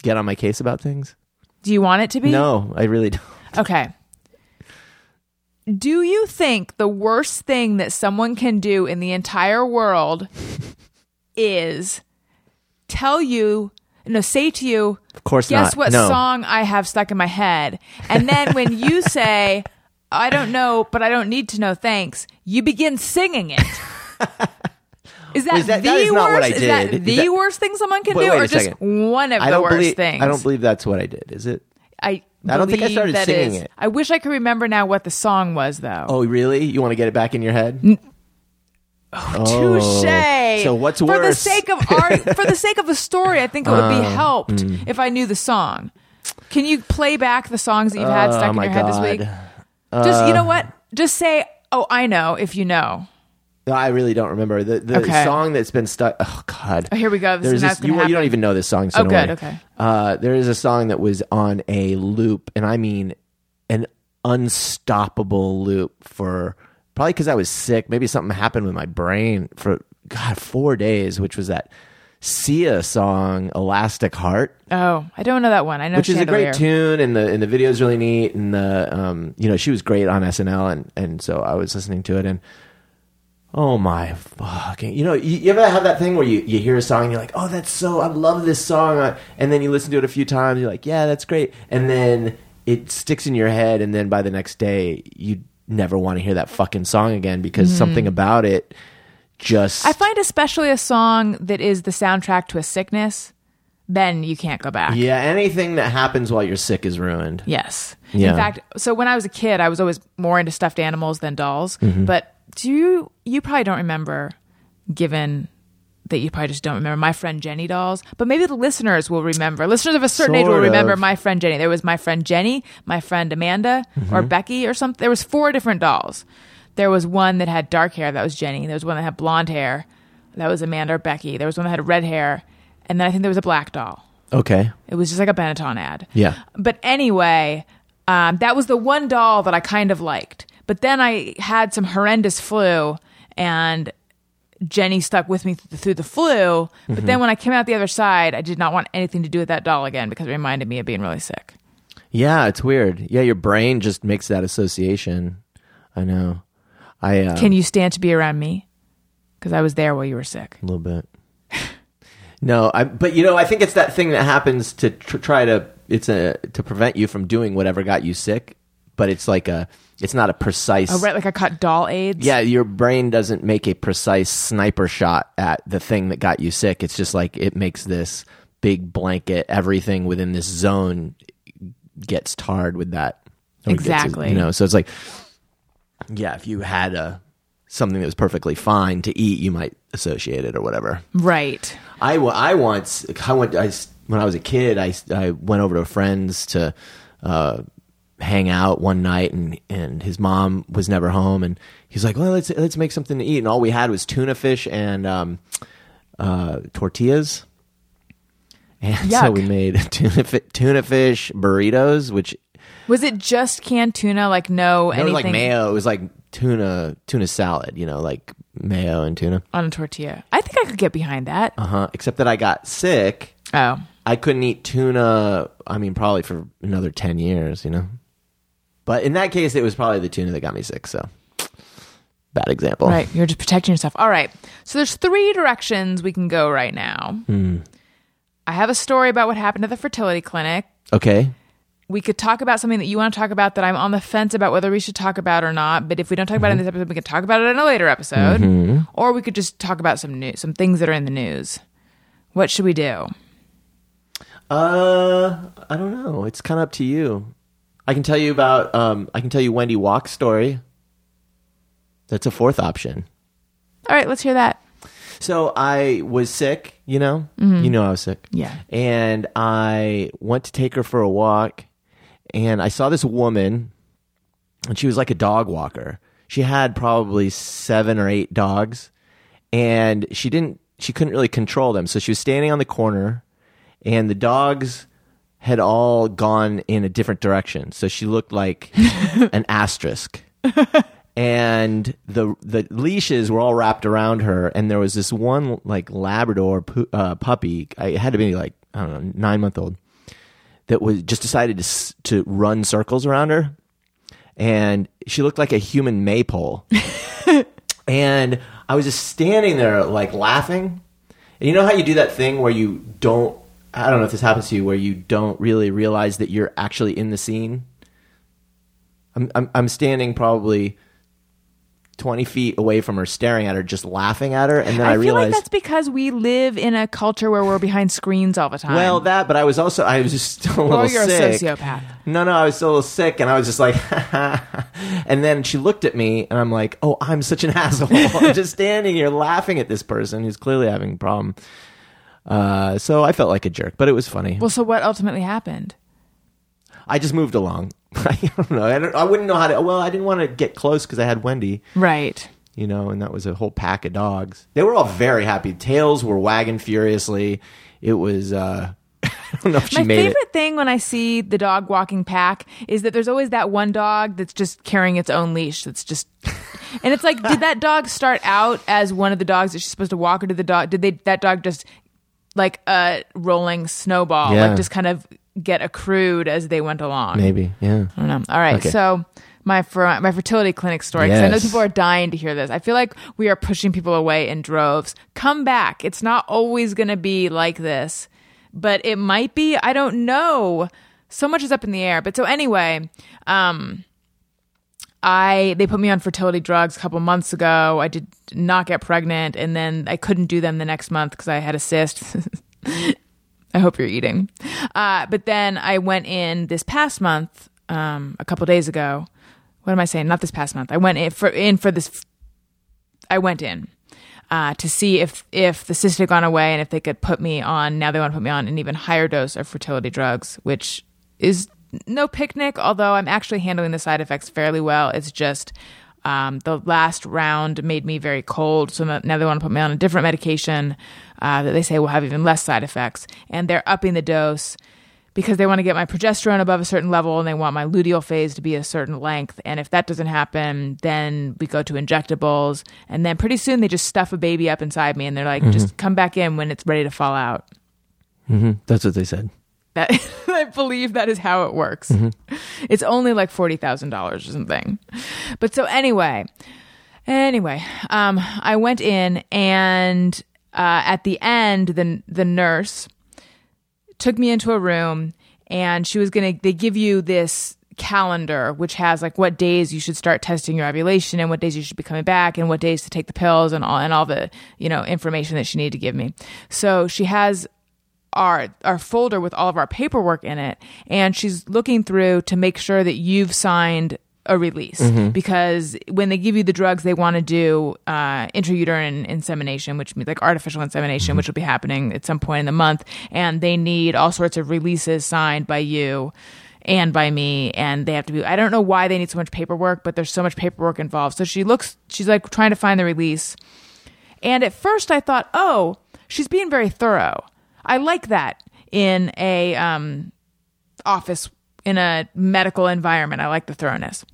get on my case about things Do you want it to be? no i really don't Okay. Do you think the worst thing that someone can do in the entire world <laughs> is tell you, no, say to you, of course guess not what no song I have stuck in my head? And then when you <laughs> say, I don't know, but I don't need to know, thanks, you begin singing it. Is that, that- the that is worst? what I Is that the that- worst thing someone can Wait, do, wait or just second. one of the worst believe things? i don't believe that's what i did is it I I don't think I started singing is- it. I wish I could remember now what the song was, though. oh really you want to get it back in your head Oh, touche. so what's for the sake of art, <laughs> for the sake of the story, I think it would be Oh, helped mm. if I knew the song. Can you play back the songs that you've had stuck oh in your head this god week? Just you know uh, what? Just say, "Oh, I know." If you know. No, I really don't remember the the Okay. song that's been stuck. Oh God! Oh, here we go. This There's this, you, you don't even know this song. So Oh, don't good, worry. okay. Uh, there is a song that was on a loop, and I mean an unstoppable loop for probably because I was sick. Maybe something happened with my brain for God four days, which was that Sia song "Elastic Heart." Oh, I don't know that one. I know which is a great tune and the and the video is really neat and the um you know she was great on SNL and and so I was listening to it and Oh my fucking! You know, you, you ever have that thing where you, you hear a song and you're like, "Oh, that's so I love this song," uh, and then you listen to it a few times, you're like, "Yeah, that's great," and then it sticks in your head, and then by the next day, you never want to hear that fucking song again because something about it just I find especially a song that is the soundtrack to a sickness, then you can't go back. yeah anything that happens while you're sick is ruined. Yes. Yeah. In fact, so when I was a kid, I was always more into stuffed animals than dolls. Mm-hmm. But do you you probably don't remember given that you probably just don't remember my friend Jenny dolls, but maybe the listeners will remember. Listeners of a certain age will Sort remember of. my friend Jenny. There was my friend Jenny, my friend Amanda, or Mm-hmm. Becky, or something. There was four different dolls. There was one that had dark hair. That was Jenny. There was one that had blonde hair. That was Amanda or Becky. There was one that had red hair, and then I think there was a black doll. Okay. It was just like a Benetton ad. Yeah. But anyway, um, that was the one doll that I kind of liked. But then I had some horrendous flu, and Jenny stuck with me th- through the flu. But then when I came out the other side, I did not want anything to do with that doll again because it reminded me of being really sick. Yeah, it's weird. Yeah, your brain just makes that association. I know. I uh, Can you stand to be around me? Because I was there while you were sick. a little bit. no, I. But you know, I think it's that thing that happens to tr- try to. It's a to prevent you from doing whatever got you sick. But it's like a. It's not a precise. Oh, right, like I caught doll AIDS. Yeah, your brain doesn't make a precise sniper shot at the thing that got you sick. It's just like it makes this big blanket. Everything within this zone gets tarred with that. Gets- Exactly. you know, so it's like, yeah, if you had a something that was perfectly fine to eat, you might associate it or whatever. Right. I, I once I went I, when I was a kid I, I went over to a friend's to uh, hang out one night and and his mom was never home and he's like well let's let's make something to eat and all we had was tuna fish and um, uh, tortillas and so we made <laughs> tuna fi- tuna fish burritos which Was it just canned tuna? Like no it anything was like mayo it was like tuna tuna salad you know like mayo and tuna on a tortilla? I think I could get behind that. uh huh except that I got sick Oh. I couldn't eat tuna. I mean, probably for another ten years, you know. But in that case, it was probably the tuna that got me sick. So, bad example. Right. You're just protecting yourself. All right. So there's three directions we can go right now. Hmm. I have a story about what happened at the fertility clinic. Okay. We could talk about something that you want to talk about that I'm on the fence about whether we should talk about or not. But if we don't talk about it in this mm-hmm. episode, we can talk about it in a later episode. Mm-hmm. Or we could just talk about some news, some things that are in the news. What should we do? Uh, I don't know. It's kind of up to you. I can tell you about. Um, I can tell you Wendy Walk's story. That's a fourth option. All right, let's hear that. So I was sick, you know? You know I was sick. Yeah. And I went to take her for a walk and I saw this woman and she was like a dog walker. She had probably 7 or 8 dogs and she didn't she couldn't really control them. So she was standing on the corner and the dogs had all gone in a different direction. So she looked like <laughs> an asterisk and the the leashes were all wrapped around her, and there was this one like Labrador pu- uh, puppy. I it had to be like I don't know nine month old that was just decided to to run circles around her, and she looked like a human maypole. <laughs> and I was just standing there like laughing. And you know how you do that thing where you don't. I don't know if this happens to you, where you don't really realize that you're actually in the scene. I'm I'm, I'm standing probably 20 feet away from her, staring at her, just laughing at her. And then I, I, feel realized, like that's because we live in a culture where we're behind screens all the time. well, that, but I was also, I was just still <laughs> a little or you're sick. a sociopath. No, no, I was still a little sick, and I was just like, <laughs> and then she looked at me, and I'm like, oh, I'm such an <laughs> asshole. I'm just standing here laughing at this person who's clearly having a problem. Uh, so I felt like a jerk, but it was funny. Well, so what ultimately happened? I just moved along. <laughs> I don't know. I, don't, I wouldn't know how to. Well, I didn't want to get close because I had Wendy. Right. you know, and that was a whole pack of dogs. They were all very happy. Tails were wagging furiously. It was uh <laughs> I don't know if she My made favorite it. thing when I see the dog walking pack is that there's always that one dog that's just carrying its own leash. That's just, and it's like, did that dog start out as one of the dogs that she's supposed to walk, or did the dog? Did they that dog just like a rolling snowball, Yeah. like just kind of get accrued as they went along? Maybe, yeah. I don't know. All right, Okay. so my fer- my fertility clinic story because I know Yes. people are dying to hear this. I feel like we are pushing people away in droves. Come back. It's not always going to be like this, but it might be. I don't know. So much is up in the air. But so anyway, um, I they put me on fertility drugs a couple months ago. I did not get pregnant, and then I couldn't do them the next month because I had a cyst. <laughs> I hope you're eating. Uh, but then I went in this past month, um, a couple days ago. What am I saying? Not this past month. I went in for in for this. I went in uh, to see if if the cyst had gone away and if they could put me on. Now they want to put me on an even higher dose of fertility drugs, which is no picnic. Although I'm actually handling the side effects fairly well. It's just um, the last round made me very cold, so now they want to put me on a different medication uh, that they say will have even less side effects, and they're upping the dose because they want to get my progesterone above a certain level and they want my luteal phase to be a certain length. And if that doesn't happen, then we go to injectables, and then pretty soon they just stuff a baby up inside me, and they're like, just come back in when it's ready to fall out. That's what they said. That <laughs> I believe that is how it works. It's only like forty thousand dollars or something. But so anyway, anyway, um, I went in and uh, at the end, the the nurse took me into a room and she was gonna. They give you this calendar which has like what days you should start testing your ovulation and what days you should be coming back and what days to take the pills and all and all the you know information that she needed to give me. So she has our our folder with all of our paperwork in it and she's looking through to make sure that you've signed a release. Because when they give you the drugs they want to do uh, intrauterine insemination which means like artificial insemination which will be happening at some point in the month and they need all sorts of releases signed by you and by me and they have to be i don't know why they need so much paperwork but there's so much paperwork involved. So she looks she's like trying to find the release and at first I thought, oh, she's being very thorough. I like that in a um, office in a medical environment. I like the thoroughness.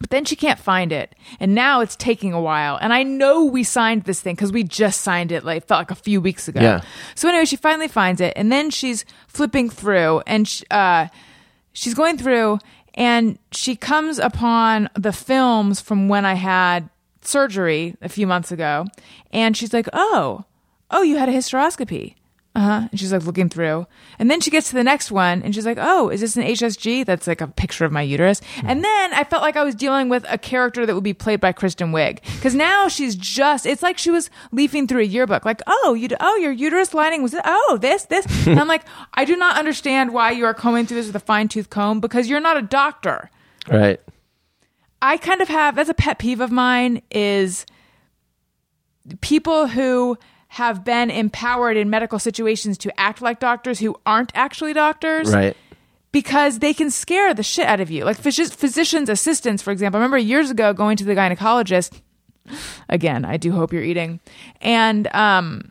But then she can't find it. And now it's taking a while. And I know we signed this thing because we just signed it like felt like a few weeks ago. Yeah. So anyway, she finally finds it. And then she's flipping through and sh- uh, she's going through and she comes upon the films from when I had surgery a few months ago. And she's like, oh, oh, you had a hysteroscopy. Uh huh. And she's like looking through. And then she gets to the next one and she's like, oh, is this an HSG? That's like a picture of my uterus. And then I felt like I was dealing with a character that would be played by Kristen Wiig. Cause now she's just, it's like she was leafing through a yearbook. Like, oh, you, oh, your uterus lining was, oh, this, this. <laughs> and I'm like, I do not understand why you are combing through this with a fine tooth comb because you're not a doctor. Right. I kind of have that's a pet peeve of mine is people who have been empowered in medical situations to act like doctors who aren't actually doctors Right. because they can scare the shit out of you. Like physi- physicians assistants, for example. I remember years ago going to the gynecologist. Again, I do hope you're eating. And um,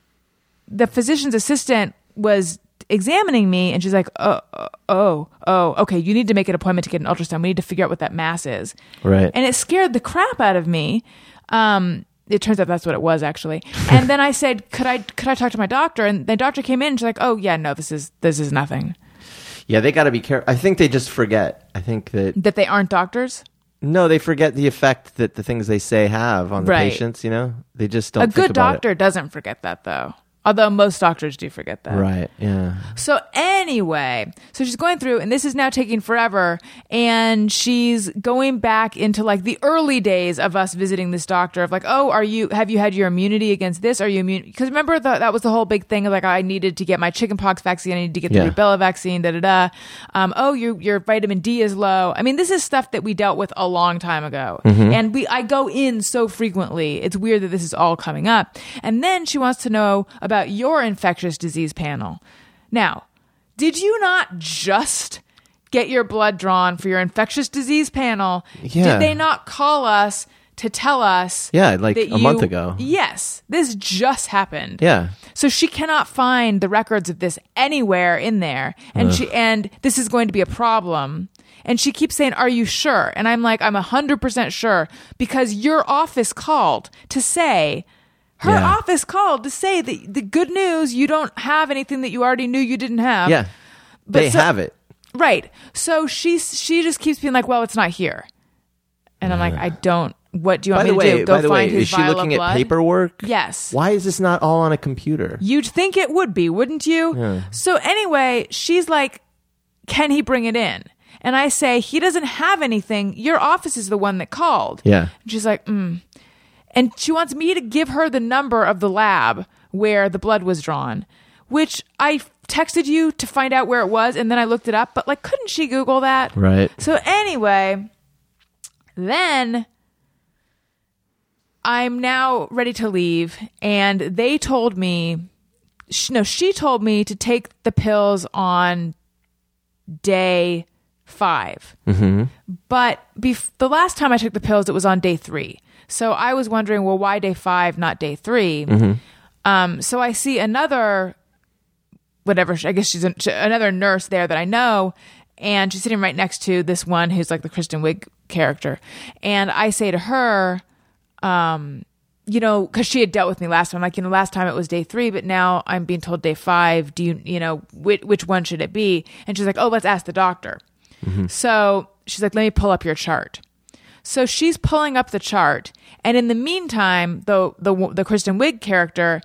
the physician's assistant was examining me, and she's like, "Oh, oh, oh, oh, okay. You need to make an appointment to get an ultrasound. We need to figure out what that mass is." Right. And it scared the crap out of me. Um, it turns out that's what it was actually. <laughs> And then I said, "Could I could I talk to my doctor?" And the doctor came in. and She's like, "Oh yeah, no, this is this is nothing. Yeah, they got to be careful. I think they just forget. I think that That they aren't doctors." no, they forget the effect that the things they say have on the Right. patients. You know, they just don't. a think good about it. doctor doesn't forget that though although most doctors do forget that Right. Yeah. so anyway so she's going through and this is now taking forever and she's going back into like the early days of us visiting this doctor of like oh are you have you had your immunity against this are you immune because remember the, that was the whole big thing of like i needed to get my chickenpox vaccine i needed to get the Yeah. rubella vaccine da da da um, oh your your vitamin d is low i mean this is stuff that we dealt with a long time ago and we i go in so frequently it's weird that this is all coming up and then she wants to know about your infectious disease panel now did you not just get your blood drawn for your infectious disease panel Yeah. did they not call us to tell us Yeah, like a month ago. yes this just happened Yeah. so she cannot find the records of this anywhere in there. And she and this is going to be a problem. And she keeps saying, "Are you sure?" And I'm like, "I'm 100% sure because your office called to say her Yeah. office called to say that the good news, you don't have anything that you already knew you didn't have." Yeah. But They so- have it. Right. So she she just keeps being like, "Well, it's not here." And I'm like, I don't. What do you By want the me way, to do? Go by the find way, his is she vial looking at blood? paperwork? Yes. Why is this not all on a computer? You'd think it would be, wouldn't you? So anyway, she's like, "Can he bring it in?" And I say, "He doesn't have anything. Your office is the one that called." Yeah. And she's like, "Mm." And she wants me to give her the number of the lab where the blood was drawn, which I texted you to find out where it was, and then I looked it up. But like, couldn't she Google that? Right. So anyway, then I'm now ready to leave, and they told me no, she told me to take the pills on day 5 Mm-hmm. But bef- the last time I took the pills, it was on day three. So I was wondering, well, why day five, not day 3 Um, so I see another whatever. I guess she's sh- another nurse there that I know, and she's sitting right next to this one who's like the Kristen Wiig character. And I say to her, um, you know, because she had dealt with me last time. Like, you know, last time it was day three, but now I'm being told day five. Do you, you know, which, which one should it be? And she's like, oh, let's ask the doctor. So she's like, let me pull up your chart. So she's pulling up the chart, and in the meantime, the the the Kristen Wiig character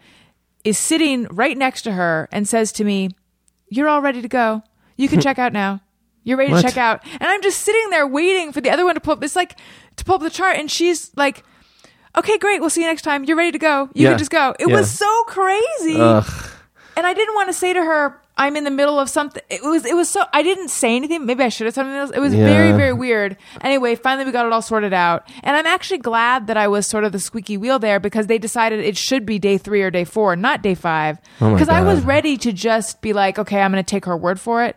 is sitting right next to her and says to me, "You're all ready to go. You can <laughs> check out now. You're ready What? to check out." And I'm just sitting there waiting for the other one to pull up this like to pull up the chart, and she's like. Okay, great. We'll see you next time. You're ready to go. You Yeah. can just go. It Yeah. was so crazy and I didn't want to say to her, "I'm in the middle of something." It was, it was so. I didn't say anything. Maybe I should have said something else. It was very, Yeah. very weird. Anyway, finally we got it all sorted out, and I'm actually glad that I was sort of the squeaky wheel there because they decided it should be day three or day four, not day five. Oh Because I was ready to just be like, "Okay, I'm going to take her word for it."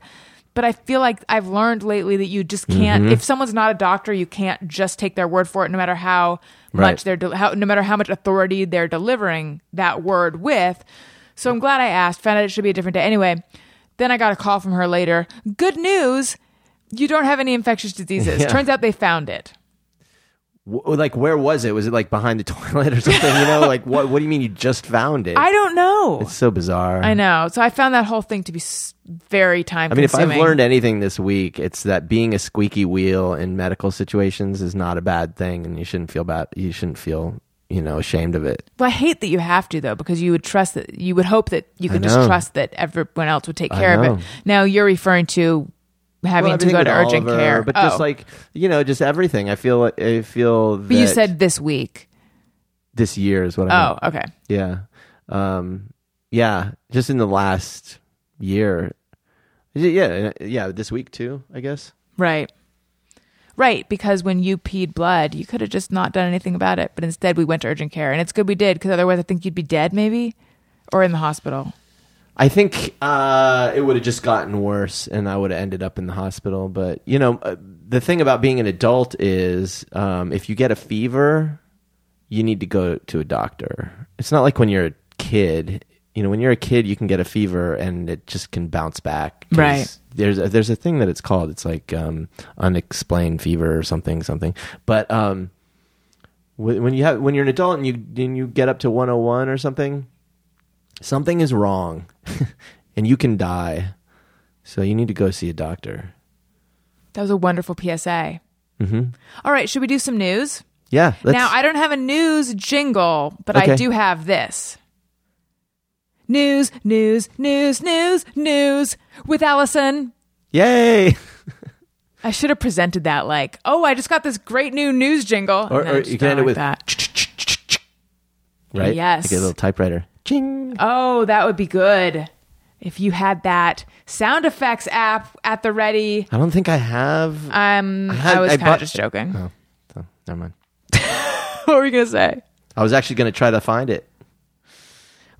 But I feel like I've learned lately that you just can't. Mm-hmm. If someone's not a doctor, you can't just take their word for it, no matter how Right. much they're de- how, no matter how much authority they're delivering that word with. So I'm glad I asked. Found out it should be a different day. Anyway, then I got a call from her later. Good news, you don't have any infectious diseases. <laughs> Yeah. Turns out they found it. W- like, where was it? Was it like behind the <laughs> toilet or something? You know, like what? What do you mean you just found it? I don't know. It's so bizarre. I know. So I found that whole thing to be s- very time consuming. I mean, if I've learned anything this week, it's that being a squeaky wheel in medical situations is not a bad thing, and you shouldn't feel bad. You shouldn't feel, you know, ashamed of it. Well, I hate that you have to though, because you would trust that you would hope that you could just trust that everyone else would take care of it. Now you're referring to having Well, to go to urgent Oliver, care, but Oh. just like you know, just everything. I feel. I feel. But you said this week. this year is what I. Oh, meant. okay. Yeah. Um, yeah. Just in the last year. Yeah. Yeah. This week too, I guess. Right. Right, because when you peed blood, you could have just not done anything about it, but instead we went to urgent care, and it's good we did because otherwise I think you'd be dead, maybe, or in the hospital. I think uh, it would have just gotten worse, and I would have ended up in the hospital. But you know, uh, the thing about being an adult is, um, if you get a fever, you need to go to a doctor. It's not like when you're a kid. You know, when you're a kid, you can get a fever and it just can bounce back. Right. There's a, there's a thing that it's called. It's like um, unexplained fever or something something. But um, when you have when you're an adult and you and you get up to 101 or something, something is wrong <laughs> and you can die. So you need to go see a doctor. That was a wonderful PSA. hmm All right, should we do some news? Yeah. Let's, now, I don't have a news jingle, but I do have this. News, news, news, news, news with Alison. yay! <laughs> I should have presented that like, oh, I just got this great new news jingle. Or, or you can end it like with that. right. Yes. Like a little typewriter. Ching. Oh, that would be good. If you had that sound effects app at the ready. I don't think I have. Um, I I, was kind of just joking. oh, so, never mind. <laughs> what were you going to say? I was actually going to try to find it.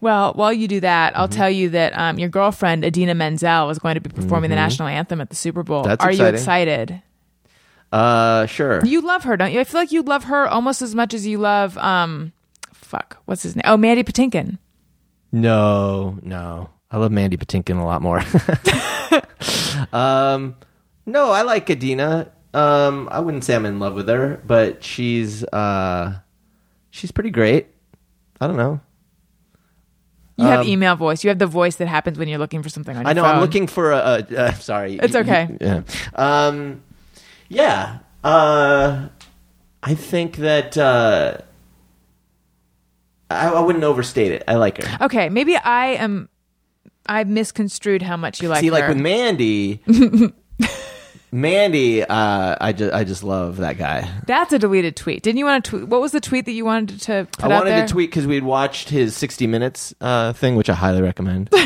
Well, while you do that, Mm-hmm. I'll tell you that um, your girlfriend Idina Menzel is going to be performing the national anthem at the Super Bowl. Mm-hmm. That's Are you excited? Uh, sure. You love her, don't you? I feel like you love her almost as much as you love um, fuck, what's his name? Oh, Mandy Patinkin. No, no. I love Mandy Patinkin a lot more. <laughs> um, no, I like Idina. Um, I wouldn't say I'm in love with her, but she's uh, she's pretty great. I don't know. You have Um, email voice. You have the voice that happens when you're looking for something on your I know. phone. I'm looking for a. a uh, sorry, It's okay. yeah. Um, yeah. Uh, I think that uh, I, I wouldn't overstate it. I like her. Okay, maybe I am. I misconstrued how much you like See, her. like with Mandy, <laughs> Mandy, uh, I just I just love that guy. That's a deleted tweet. Didn't you want to tweet? What was the tweet that you wanted to put I wanted to tweet because we'd watched his 60 Minutes uh, thing, which I highly recommend. <laughs>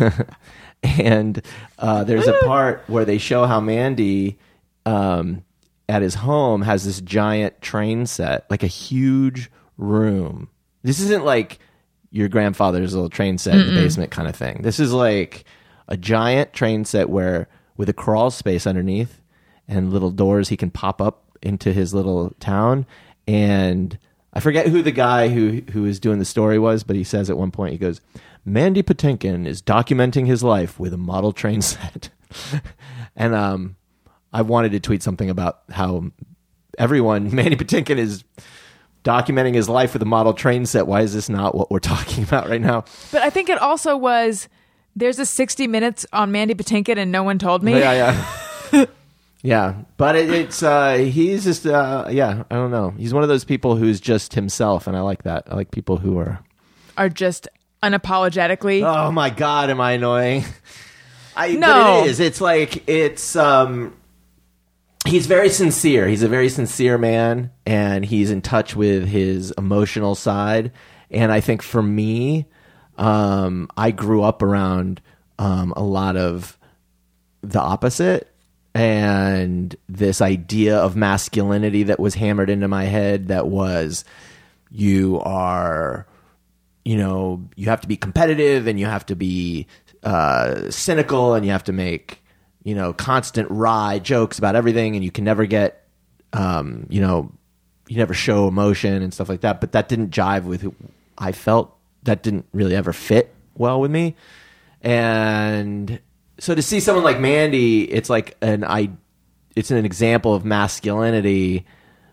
<laughs> and uh, there's a part where they show how Mandy, um, at his home, has this giant train set, like a huge room. This isn't like your grandfather's little train set in the basement kind of thing. This is like a giant train set where with a crawl space underneath and little doors he can pop up into his little town and I forget who the guy who who is doing the story was, but he says at one point he goes, "Mandy Patinkin is documenting his life with a model train <laughs> set," and um, I wanted to tweet something about how everyone <laughs> Mandy Patinkin is documenting his life with a model train set. Why is this not what we're <laughs> talking about right now? but I think it also was. There's a 60 minutes on Mandy Patinkin, and no one told me. Yeah, yeah. <laughs> yeah, but it, it's uh, he's just uh, yeah, I don't know. He's one of those people who's just himself, and I like that. I like people who are. Are just unapologetically. Oh my god, am I annoying? <laughs> I No. it is. It's like it's um he's very sincere. He's a very sincere man and he's in touch with his emotional side. And I think for me, um I grew up around um a lot of the opposite and this idea of masculinity that was hammered into my head that was you are you know you have to be competitive and you have to be uh, cynical and you have to make you know constant wry jokes about everything and you can never get um, you know you never show emotion and stuff like that. But that didn't jive with who i felt that didn't really ever fit well with me. And so to see someone like mandy it's like an i it's an example of masculinity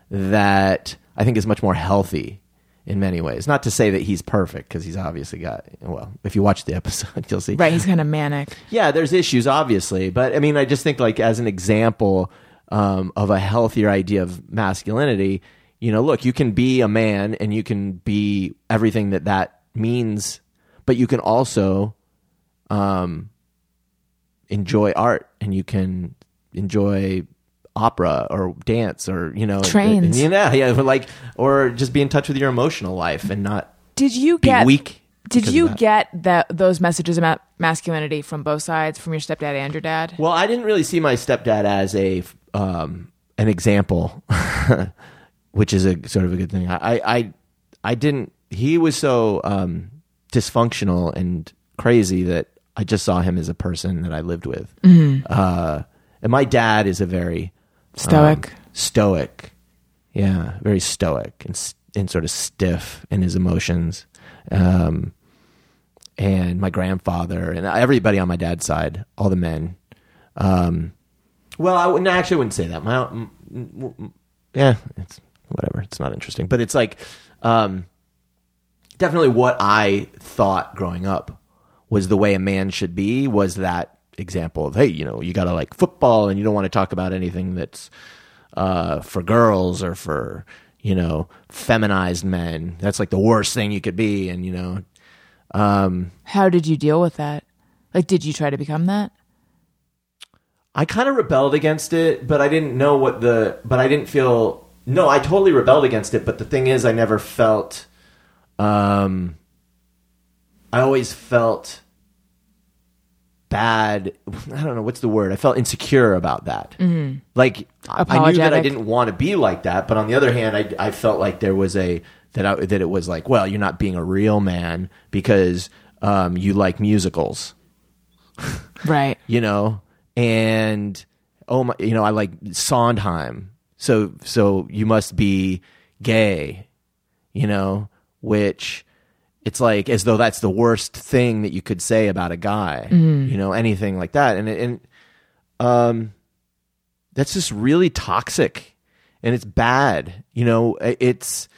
that i think is much more healthy in many ways. Not to say that he's perfect because he's obviously got well if you watch the <laughs> episode you'll see. Right, he's kind of manic. yeah, there's issues, obviously, but I mean, I just think like as an example um, of a healthier idea of masculinity, you know, look, you can be a man and you can be everything that that means, but you can also um, enjoy art and you can enjoy opera or dance or you know Trains. you know, yeah, <laughs> like or just be in touch with your emotional life and not Did you get weak. Did you that. get that those messages about masculinity from both sides, from your stepdad and your dad? Well, I didn't really see my stepdad as a um, an example, <laughs> which is a sort of a good thing. I I I didn't. He was so um, dysfunctional and crazy that I just saw him as a person that I lived with. Uh, and my dad is a very Stoic. um, stoic, yeah, very stoic and and sort of stiff in his emotions. Um, and my grandfather and everybody on my dad's side, all the men. Um, well, I wouldn't actually wouldn't say that. My, yeah, it's whatever. It's not interesting, but it's like um, definitely what I thought growing up was the way a man should be. Was that example of hey, you know, you got to like football, and you don't want to talk about anything that's uh, for girls or for you know feminized men. That's like the worst thing you could be, and you know um, How did you deal with that? Like, did you try to become that? I kind of rebelled against it, but I didn't know what the. But I didn't feel. No, I totally rebelled against it. But the thing is, I never felt. Um, I always felt bad. <laughs> I don't know what's the word. I felt insecure about that. Mm-hmm. Like I- I knew that I didn't want to be like that, but on the other hand, I, I felt like there was a that I, that it was like, well, you're not being a real man because um, you like musicals <laughs> Right. you know, and oh my, you know, I like Sondheim. So, so you must be gay, you know, which it's like as though that's the worst thing that you could say about a guy, you know, anything like that. And, and, um, that's just really toxic and it's bad, you know, it's,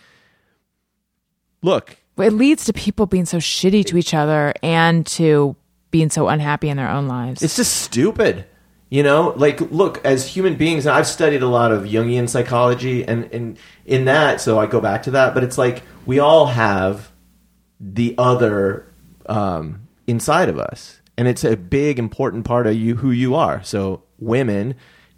look, It leads to people being so shitty to each other and to being so unhappy in their own lives. It's just stupid. You know, like look, as human beings, and I've studied a lot of Jungian psychology, and and in that, so I go back to that. But it's like we all have the other um, inside of us, and it's a big important part of you who you are. So women.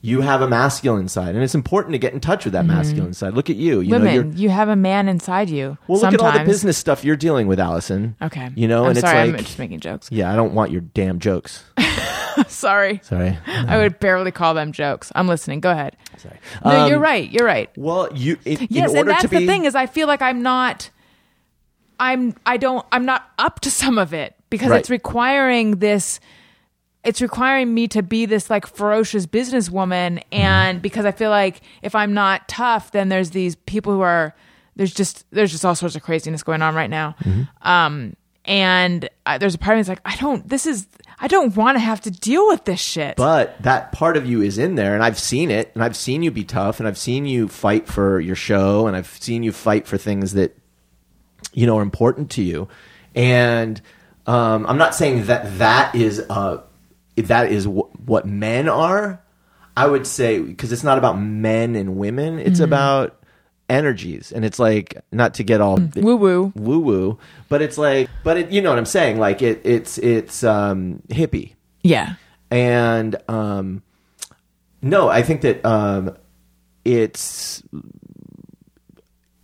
You have a masculine side, and it's important to get in touch with that masculine side. Look at you. You know, you're, Women, you have a man inside you. well, sometimes. look at all the business stuff you're dealing with, Alison. Okay. You know, I'm and sorry, it's I'm like, just making jokes. yeah, I don't want your damn jokes. <laughs> sorry. Sorry. <laughs> I would barely call them jokes. I'm listening. Go ahead. Sorry. No, Um, you're right. You're right. Well, you in, in Yes, order and that's be the thing is I feel like I'm not I'm I don't I'm not up to some of it because Right. it's requiring this it's requiring me to be this like ferocious businesswoman and because I feel like if I'm not tough then there's these people who are there's just there's just all sorts of craziness going on right now. Mm-hmm. Um and uh, there's a part of me that's like I don't this is I don't want to have to deal with this shit. but that part of you is in there, and I've seen it, and I've seen you be tough, and I've seen you fight for your show, and I've seen you fight for things that you know are important to you. And um, I'm not saying that that is uh, that is w- what men are. I would say because it's not about men and women; it's about energies, and it's like not to get all Woo woo. woo woo, but it's like, but it, you know what I'm saying? Like it, it's it's um, hippie, Yeah. and um, no, I think that um, it's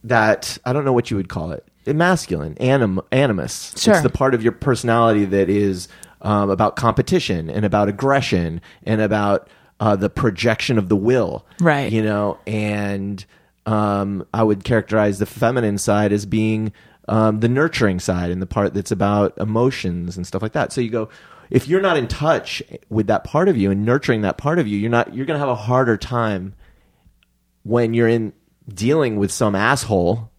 that I don't know what you would call it, masculine, anim, animus. Sure. It's the part of your personality that is um, about competition and about aggression and about uh, the projection of the will, Right. You know, and um, I would characterize the feminine side as being um, the nurturing side and the part that's about emotions and stuff like that. So you go, if you're not in touch with that part of you and nurturing that part of you, you're not. You're going to have a harder time when you're in dealing with some asshole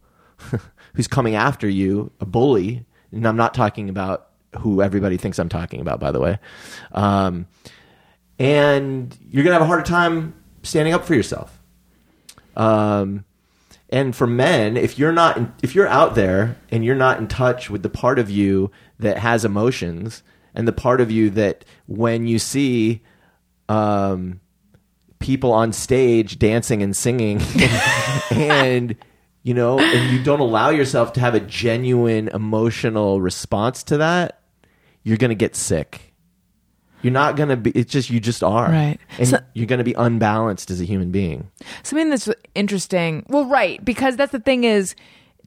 <laughs> who's coming after you, a bully. And I'm not talking about who everybody thinks I'm talking about, by the way. Um, and you're going to have a harder time standing up for yourself. Um, and for men, if you're not, in, if you're out there and you're not in touch with the part of you that has emotions and the part of you that when you see, um, people on stage dancing and singing <laughs> and you know and you don't allow yourself to have a genuine emotional response to that you're going to get sick you're not going to be it's just you just are Right. and So- you're going to be unbalanced as a human being Something that's interesting. Well, right, because that's the thing is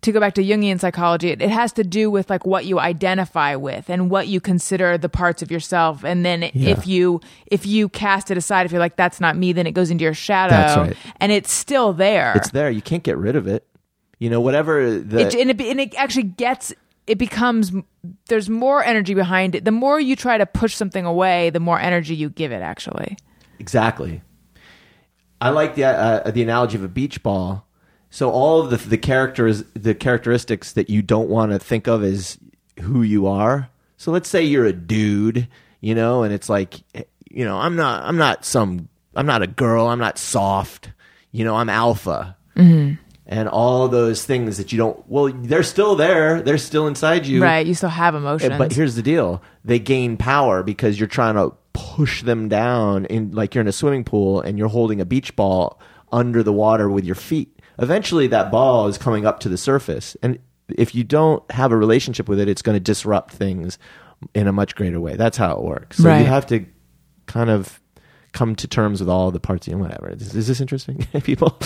to go back to Jungian psychology, it, it has to do with like what you identify with and what you consider the parts of yourself. And then if you if you cast it aside, if you're like that's not me, then it goes into your shadow, That's right. and it's still there. it's there you can't get rid of it you know whatever the it, and, it, and it actually gets it becomes there's more energy behind it. The more you try to push something away, the more energy you give it. Actually, Exactly. I like the uh, the analogy of a beach ball. So all of the the characters the characteristics that you don't want to think of as who you are. So let's say you're a dude, you know, and it's like you know, I'm not I'm not some I'm not a girl, I'm not soft. You know, I'm alpha. Mm-hmm. And all those things that you don't well, they're still there. They're still inside you. right? You still have eh, emotions, But here's the deal: they gain power because you're trying to push them down in like you're in a swimming pool and you're holding a beach ball under the water with your feet. Eventually, that ball is coming up to the surface, and if you don't have a relationship with it, it's going to disrupt things in a much greater way. That's how it works. So Right. you have to kind of come to terms with all the parts. You know, whatever. Is, is this interesting, <laughs> people?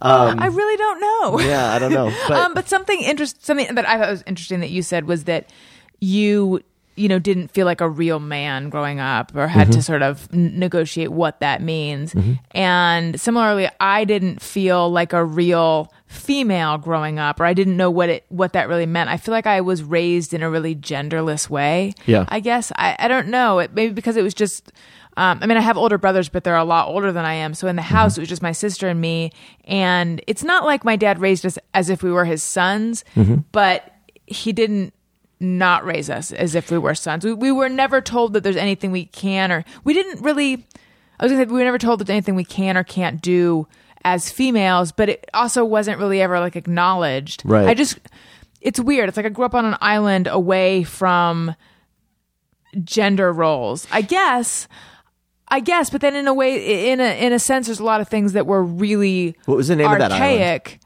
I really don't know. <laughs> yeah, I don't know. <laughs> But, um, but something interest something that I thought was interesting that you said was that you you know didn't feel like a real man growing up or had Mm-hmm. to sort of negotiate what that means. And similarly, I didn't feel like a real female growing up or I didn't know what it what that really meant. I feel like I was raised in a really genderless way. Yeah. I guess I, I don't know. It maybe because it was just um, I mean, I have older brothers, but they're a lot older than I am. So in the house, it was just my sister and me. And it's not like my dad raised us as if we were his sons, but he didn't not raise us as if we were sons. We, we were never told that there's anything we can or we didn't really. I was gonna say we were never told that there's anything we can or can't do as females, but it also wasn't really ever like acknowledged. Right. I just it's weird. It's like I grew up on an island away from gender roles. I guess I guess, but then in a way, in a in a sense, there's a lot of things that were really What was the name of that island? archaic.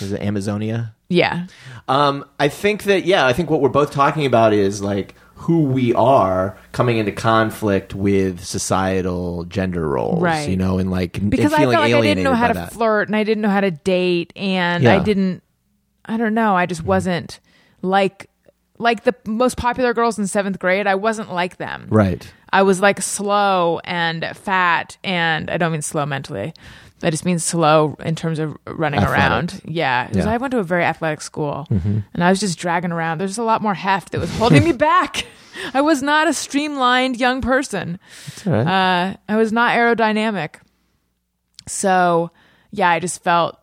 Is it Amazonia? Yeah, Um, I think that yeah, I think what we're both talking about is like who we are coming into conflict with societal gender roles, Right. You know, and like and because I feeling felt like I didn't know how to that. flirt and I didn't know how to date and I didn't. I don't know. I just wasn't like like the most popular girls in seventh grade. I wasn't like them. right. I was like slow and fat, and I don't mean slow mentally. I just mean slow in terms of running Athletic. around. Yeah, because Yeah. Mm-hmm. I went to a very athletic school, and I was just dragging around. There's a lot more heft that was holding me <laughs> back. I was not a streamlined young person. Right. Uh, I was not aerodynamic. So, yeah, I just felt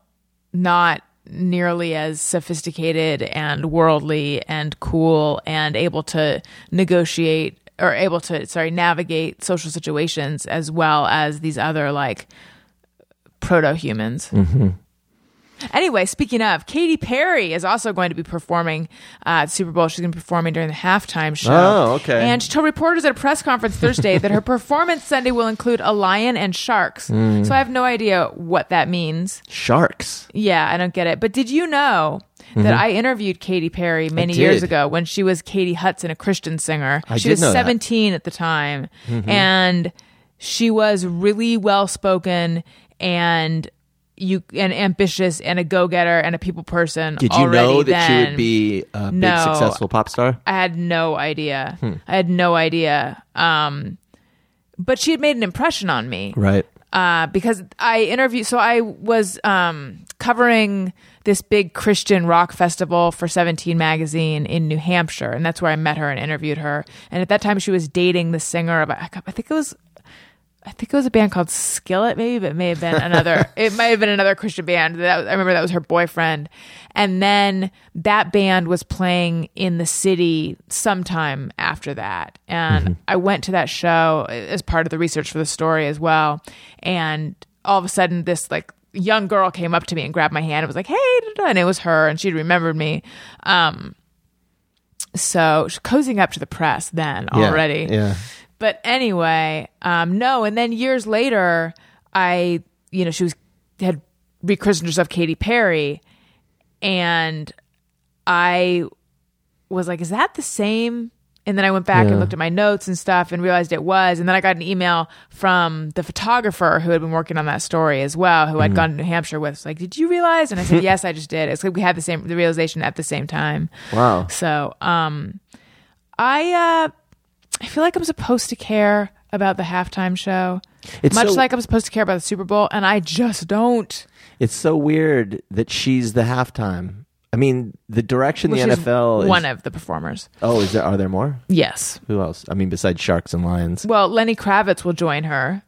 not nearly as sophisticated and worldly and cool and able to negotiate or able to, sorry, navigate social situations as well as these other like proto humans. Mm-hmm. Anyway, speaking of, Katy Perry is also going to be performing uh, at Super Bowl. She's going to be performing during the halftime show. Oh, okay. And she told reporters at a press conference Thursday that her <laughs> performance Sunday will include a lion and sharks. Mm. So I have no idea what that means. Sharks. Yeah, I don't get it. But did you know that I interviewed Katy Perry many years Mm-hmm. ago when she was Katy Hudson, a Christian singer? I she was know that. Mm-hmm. 17 at the time. And she was really well spoken and you an ambitious and a go-getter and a people person Did you know that she then. would be a big successful pop star? I had no idea. Hmm. I had no idea. Um, but she had made an impression on me Right. uh, because I interviewed. So I was um, covering this big Christian rock festival for Seventeen magazine in New Hampshire, and that's where I met her and interviewed her. And at that time, she was dating the singer of I think it was. I think it was a band called Skillet, maybe, but it may have been another. <laughs> it might have been another Christian band. That I remember that was her boyfriend, and then that band was playing in the city sometime after that. And I went to that show as part of the research for the story as well. And all of a sudden, this like young girl came up to me and grabbed my hand and was like, "Hey," and it was her, and she'd remembered me. Um, so she's cozying up to the press then Yeah, already. Yeah. But anyway, um, no. And then years later, I, you know, she was had rechristened herself Katy Perry, and I was like, "Is that the same?" And then I went back Yeah. and looked at my notes and stuff and realized it was. And then I got an email from the photographer who had been working on that story as well, who Mm. I'd gone to New Hampshire with. It's like, "Did you realize?" And I said, <laughs> "Yes, I just did." It's like we had the same the realization at the same time. Wow. So, um, I uh, I feel like I'm supposed to care about the halftime show, It's much so- like I'm supposed to care about the Super Bowl, and I just don't. It's so weird that she's the halftime. I mean, the direction Well, the NFL is. one of the performers. oh, is there? Are there more? Yes. Who else? I mean, besides sharks and lions. Well, Lenny Kravitz will join her,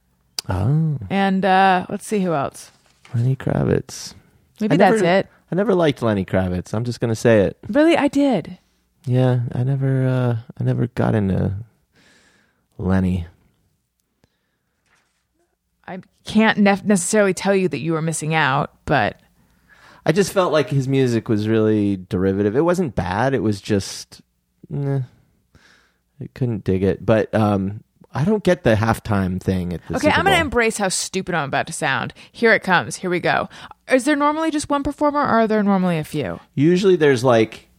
Oh, and uh, let's see who else. Lenny Kravitz. Maybe I that's never- it. I never liked Lenny Kravitz. I'm just gonna say it. Really, I did. Yeah, I never. Uh, I never got into Lenny. I can't nef- necessarily tell you that you were missing out, but I just felt like his music was really derivative. It wasn't bad. It was just, nah, I couldn't dig it. But um, I don't get the halftime thing at the okay. I'm going to embrace how stupid I'm about to sound. Here it comes. Here we go. Is there normally just one performer, or are there normally a few? Usually, there's like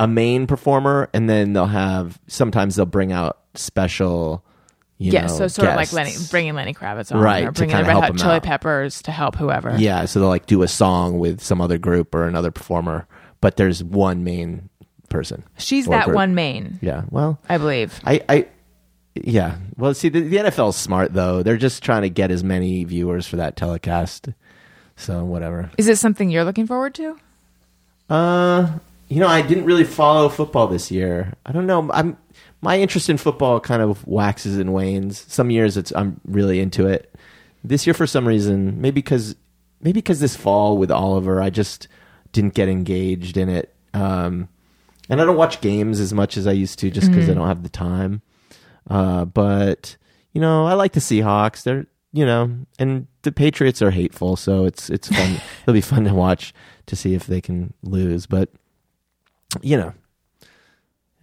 a main performer, and then they'll have. Sometimes they'll bring out special. Yeah, know, so sort of like. Lenny, bringing Lenny Kravitz on, Right, or to bringing the Red Hot Chili out. Peppers to help whoever. Yeah, so they'll like do a song with some other group or another performer, but there's one main person. she's that group. one main, Yeah, well, I believe. I, I, yeah. Well, see, the, the NFL's smart though. They're just trying to get as many viewers for that telecast. So whatever. Is it something you're looking forward to? Uh, you know, I didn't really follow football this year. I don't know. I'm my interest in football kind of waxes and wanes. Some years it's I'm really into it. This year, for some reason, maybe because maybe because this fall with Oliver, I just didn't get engaged in it. Um, and I don't watch games as much as I used to, just because I don't have the time. Uh, but you know, I like the Seahawks. They're you know, and the Patriots are hateful, so it's it's fun. <laughs> It'll be fun to watch to see if they can lose. But you know,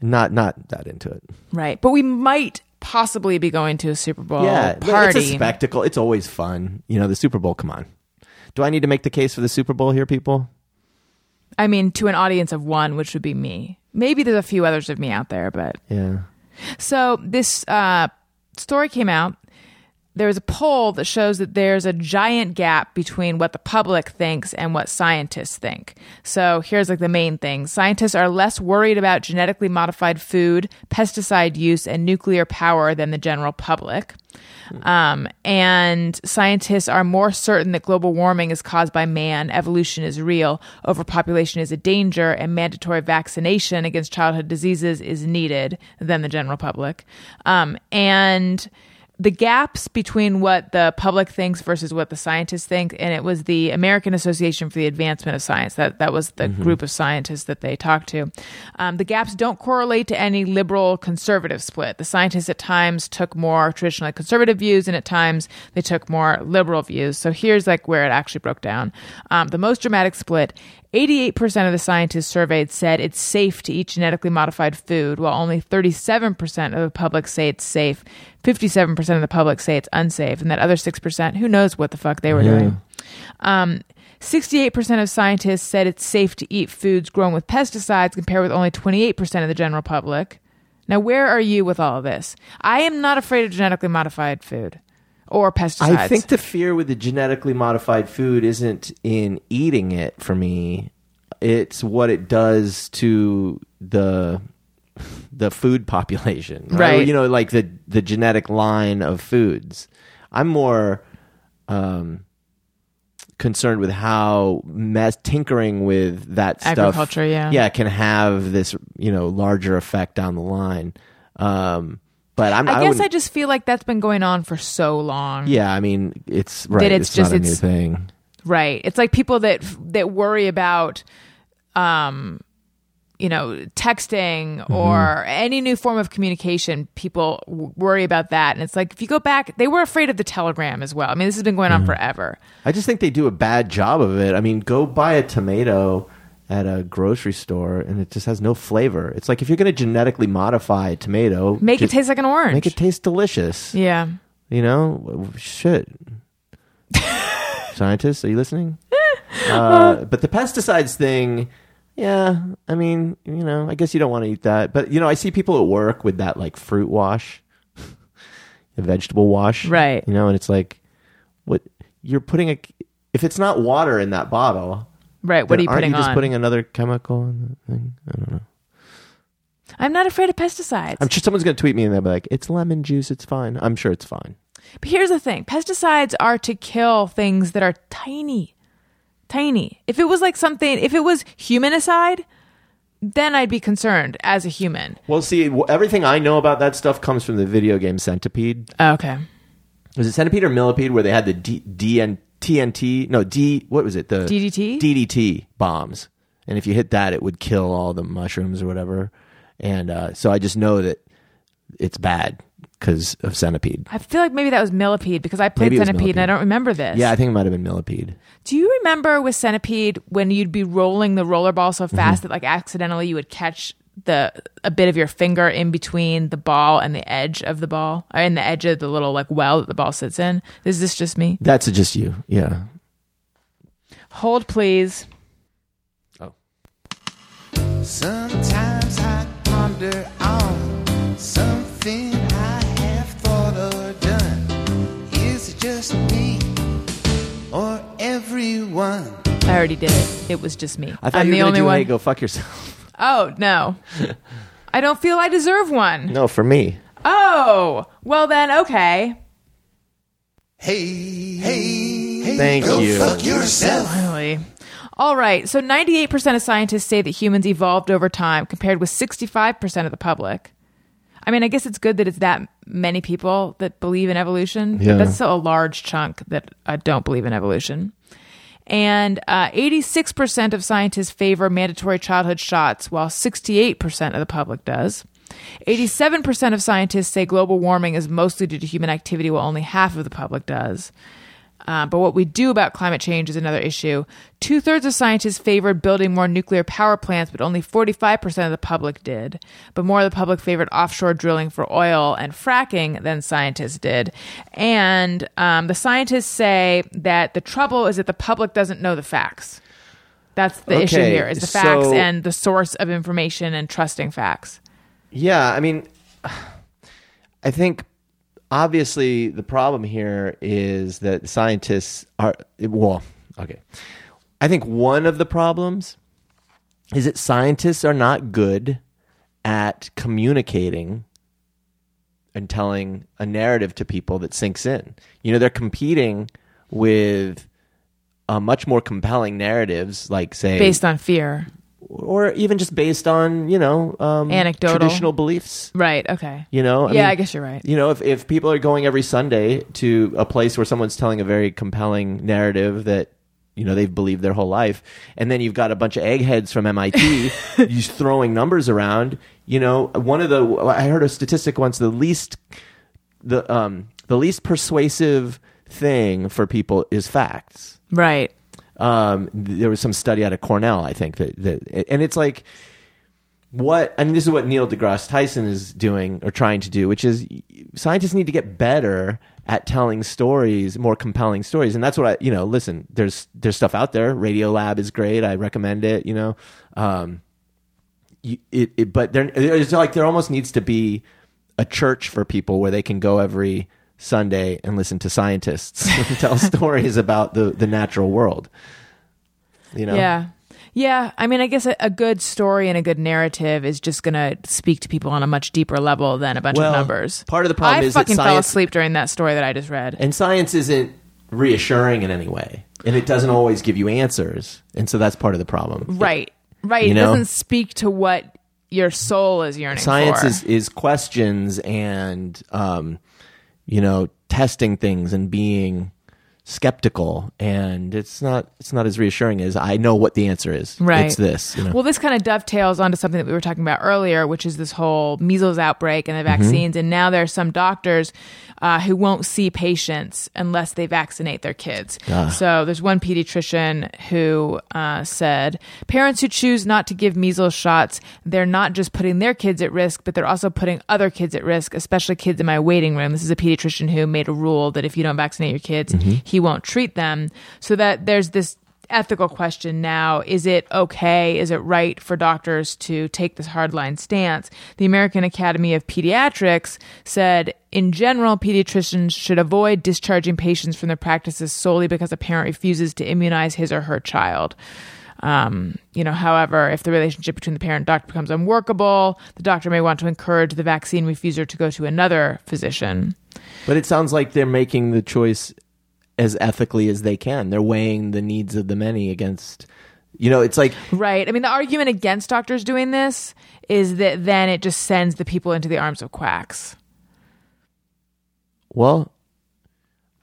not not that into it. Right. But we might possibly be going to a Super Bowl yeah, party. it's a spectacle. It's always fun. You know, the Super Bowl. Come on. Do I need to make the case for the Super Bowl here, people? I mean, to an audience of one, which would be me. Maybe there's a few others of me out there, but Yeah. So this uh, story came out. There was a poll that shows that there's a giant gap between what the public thinks and what scientists think. So here's like the main thing. Scientists are less worried about genetically modified food, pesticide use, and nuclear power than the general public. Um, and scientists are more certain that global warming is caused by man, evolution is real, overpopulation is a danger, and mandatory vaccination against childhood diseases is needed than the general public. Um, and the gaps between what the public thinks versus what the scientists think, and it was the American Association for the Advancement of Science that that was the group of scientists that they talked to. Um, the gaps don't correlate to any liberal conservative split. The scientists at times took more traditionally conservative views, and at times they took more liberal views. So here's like where it actually broke down. Um, the most dramatic split 88% of the scientists surveyed said it's safe to eat genetically modified food, while only 37% of the public say it's safe. 57% of the public say it's unsafe. And that other 6%, who knows what the fuck they were doing. Um, 68% of scientists said it's safe to eat foods grown with pesticides, compared with only 28% of the general public. Now, where are you with all of this? I am not afraid of genetically modified food or pesticides. I think the fear with the genetically modified food isn't in eating it for me. It's what it does to the the food <laughs> population. Right. You know, like the the genetic line of foods. I'm more um concerned with how mess tinkering with that stuff Agriculture, yeah. yeah can have this you know larger effect down the line um but I'm, I, I guess I just feel like that's been going on for so long. yeah, I mean, it's right. it's it's, just- not a new thing. Right. It's like people that that worry about um you know, texting Mm-hmm. or any new form of communication, people w- worry about that. And it's like, if you go back, they were afraid of the telegram as well. I mean, this has been going Mm-hmm. on forever. I just think they do a bad job of it. I mean, go buy a tomato at a grocery store, and it just has no flavor. It's like if you're going to genetically modify a tomato, Make it taste like an orange. make it taste delicious. yeah. You know, shit. <laughs> Scientists, are you listening? <laughs> Uh, but the pesticides thing, yeah. I mean, you know, I guess you don't want to eat that. But you know, I see people at work with that like fruit wash, <laughs> a vegetable wash, Right. You know, and it's like, what you're putting a if it's not water in that bottle, Right. What are you aren't putting you just on? putting another chemical in the thing? I don't know. I'm not afraid of pesticides. I'm sure someone's going to tweet me and they'll be like, "It's lemon juice. It's fine." I'm sure it's fine. But here's the thing pesticides are to kill things that are tiny. Tiny. If it was like something, if it was humanicide, then I'd be concerned as a human. Well, see, everything I know about that stuff comes from the video game Centipede. Oh, okay. Was it Centipede or Millipede where they had the D- DN- TNT? No, D. What was it? The DDT? DDT bombs. And if you hit that, it would kill all the mushrooms or whatever. And uh, so I just know that it's bad because of Centipede. I feel like maybe that was Millipede because I played Centipede and I don't remember this. Yeah, I think it might have been Millipede. Do you remember with Centipede when you'd be rolling the roller ball so fast Mm-hmm. that like accidentally you would catch the a bit of your finger in between the ball and the edge of the ball, or in the edge of the little like well that the ball sits in? Is this just me? That's just you. Yeah. Hold please. Oh. Sometimes I ponder on something I have thought or done. Is it just me or everyone? I already did it. It was just me. I thought I'm you the were only going to do, one. hey, go fuck yourself. Oh no. <laughs> I don't feel I deserve one. no, for me. Oh, well then, okay. Hey, hey, hey, Thank go you. fuck yourself. Finally. All right. So 98% of scientists say that humans evolved over time compared with 65% of the public. I mean, I guess it's good that it's that many people that believe in evolution. but Yeah. That's still a large chunk that uh, don't believe in evolution. And uh, 86% of scientists favor mandatory childhood shots, while 68% of the public does. 87% of scientists say global warming is mostly due to human activity, while only half of the public does. Uh, but what we do about climate change is another issue. Two thirds of scientists favored building more nuclear power plants, but only 45% of the public did. But more of the public favored offshore drilling for oil and fracking than scientists did. And um, the scientists say that the trouble is that the public doesn't know the facts. That's the issue here is the facts so- and the source of information and trusting facts. Yeah, I mean, <sighs> I think obviously the problem here is that scientists are well, okay. I think one of the problems is that scientists are not good at communicating and telling a narrative to people that sinks in. You know, they're competing with uh, much more compelling narratives, like say Based on fear. Or even just based on you know um, Anecdotal. traditional beliefs. Right. Okay. You know, Yeah, I guess you're right. You know, if if people are going every Sunday to a place where someone's telling a very compelling narrative that you know they've believed their whole life, and then you've got a bunch of eggheads from MIT just <laughs> throwing numbers around. You know, one of the I heard a statistic once: the least the um the least persuasive thing for people is facts Right. Um, there was some study out of Cornell, I think that, that and it's like what I mean. This is what Neil deGrasse Tyson is doing or trying to do, which is scientists need to get better at telling stories, more compelling stories, and that's what I you know. Listen, there's there's stuff out there. Radio Lab is great. I recommend it. You know, um, it, it but there it's like there almost needs to be a church for people where they can go every Sunday and listen to scientists <laughs> tell stories about the the natural world. You know, Yeah. Yeah. I mean, I guess a, a good story and a good narrative is just going to speak to people on a much deeper level than a bunch Well, of numbers. part of the problem I is that fucking fell science- asleep during that story that I just read. and science isn't reassuring in any way, and it doesn't always give you answers, and so that's part of the problem. right. Right. You it doesn't speak to what your soul is yearning Science for. is is questions and um, you know testing things and being skeptical, and it's not it's not as reassuring as I know what the answer is. Right. It's this. You know? Well, this kind of dovetails onto something that we were talking about earlier, which is this whole measles outbreak and the Mm-hmm. vaccines. And now there are some doctors uh, who won't see patients unless they vaccinate their kids. Ah. So there's one pediatrician who uh, said parents who choose not to give measles shots, they're not just putting their kids at risk, but they're also putting other kids at risk, especially kids in my waiting room. This is a pediatrician who made a rule that if you don't vaccinate your kids, Mm-hmm. He won't treat them. So that there's this ethical question now is it okay is it right for doctors to take this hardline stance the american academy of pediatrics said in general pediatricians should avoid discharging patients from their practices solely because a parent refuses to immunize his or her child um, you know, however, if the relationship between the parent and doctor becomes unworkable, the doctor may want to encourage the vaccine refuser to go to another physician. But it sounds like they're making the choice as ethically as they can. They're weighing the needs of the many against, you know, it's like, Right. I mean, the argument against doctors doing this is that then it just sends the people into the arms of quacks. well,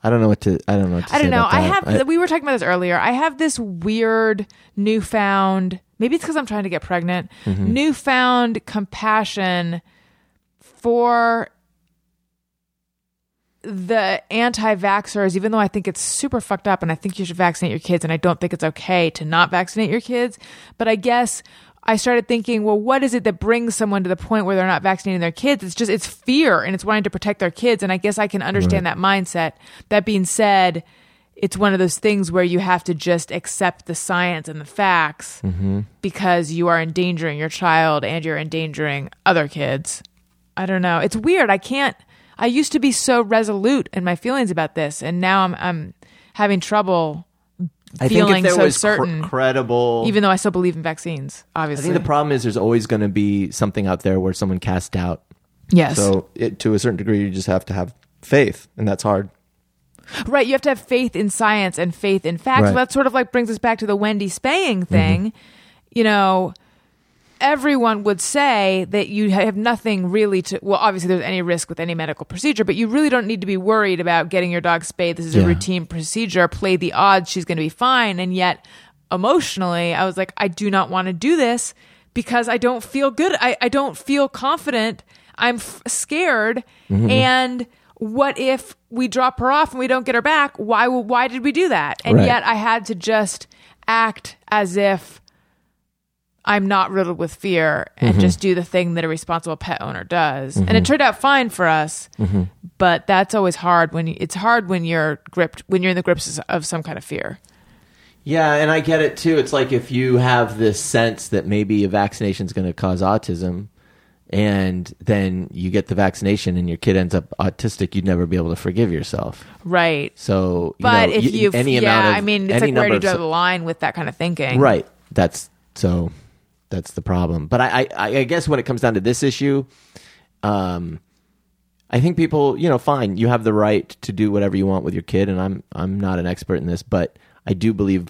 I don't know what to, I don't know what to I don't know. I that. have, we were talking about this earlier. I have this weird newfound, maybe it's because I'm trying to get pregnant, Mm-hmm. newfound compassion for the anti vaxxers, even though I think it's super fucked up and I think you should vaccinate your kids and I don't think it's okay to not vaccinate your kids. But I guess I started thinking, well, what is it that brings someone to the point where they're not vaccinating their kids? It's just, it's fear and it's wanting to protect their kids. And I guess I can understand that mindset. That being said, it's one of those things where you have to just accept the science and the facts mm-hmm. because you are endangering your child and you're endangering other kids. I don't know. It's weird. I can't. I used to be so resolute in my feelings about this, and now I'm I'm having trouble I feeling so was cr- certain, credible, even though I still believe in vaccines. Obviously, I think the problem is there's always going to be something out there where someone casts doubt. yes, So it, to a certain degree, you just have to have faith, and that's hard. right. You have to have faith in science and faith in facts. Right. Mm-hmm. Well, that sort of like brings us back to the Wendy spaying thing. You know, everyone would say that you have nothing really to well obviously there's any risk with any medical procedure but you really don't need to be worried about getting your dog spayed. This is a routine procedure. Play the odds. She's going to be fine. And yet emotionally i was like i do not want to do this because i don't feel good. I, I don't feel confident. I'm f- scared. Mm-hmm. And what if we drop her off and we don't get her back? Why why did we do that? And Right. yet I had to just act as if I'm not riddled with fear and Mm-hmm. just do the thing that a responsible pet owner does. And it turned out fine for us. Mm-hmm. But that's always hard when you, it's hard when you're gripped when you're in the grips of some kind of fear. Yeah, and I get it too. It's like if you have this sense that maybe a vaccination is going to cause autism, and then you get the vaccination and your kid ends up autistic, you'd never be able to forgive yourself. Right. So, you But know, if you any yeah, amount of I mean, it's like where do you draw the line with that kind of thinking? Right. That's so. That's the problem. But I, I, I guess when it comes down to this issue, um, I think people, you know, fine, you have the right to do whatever you want with your kid, and I'm, I'm not an expert in this, but I do believe,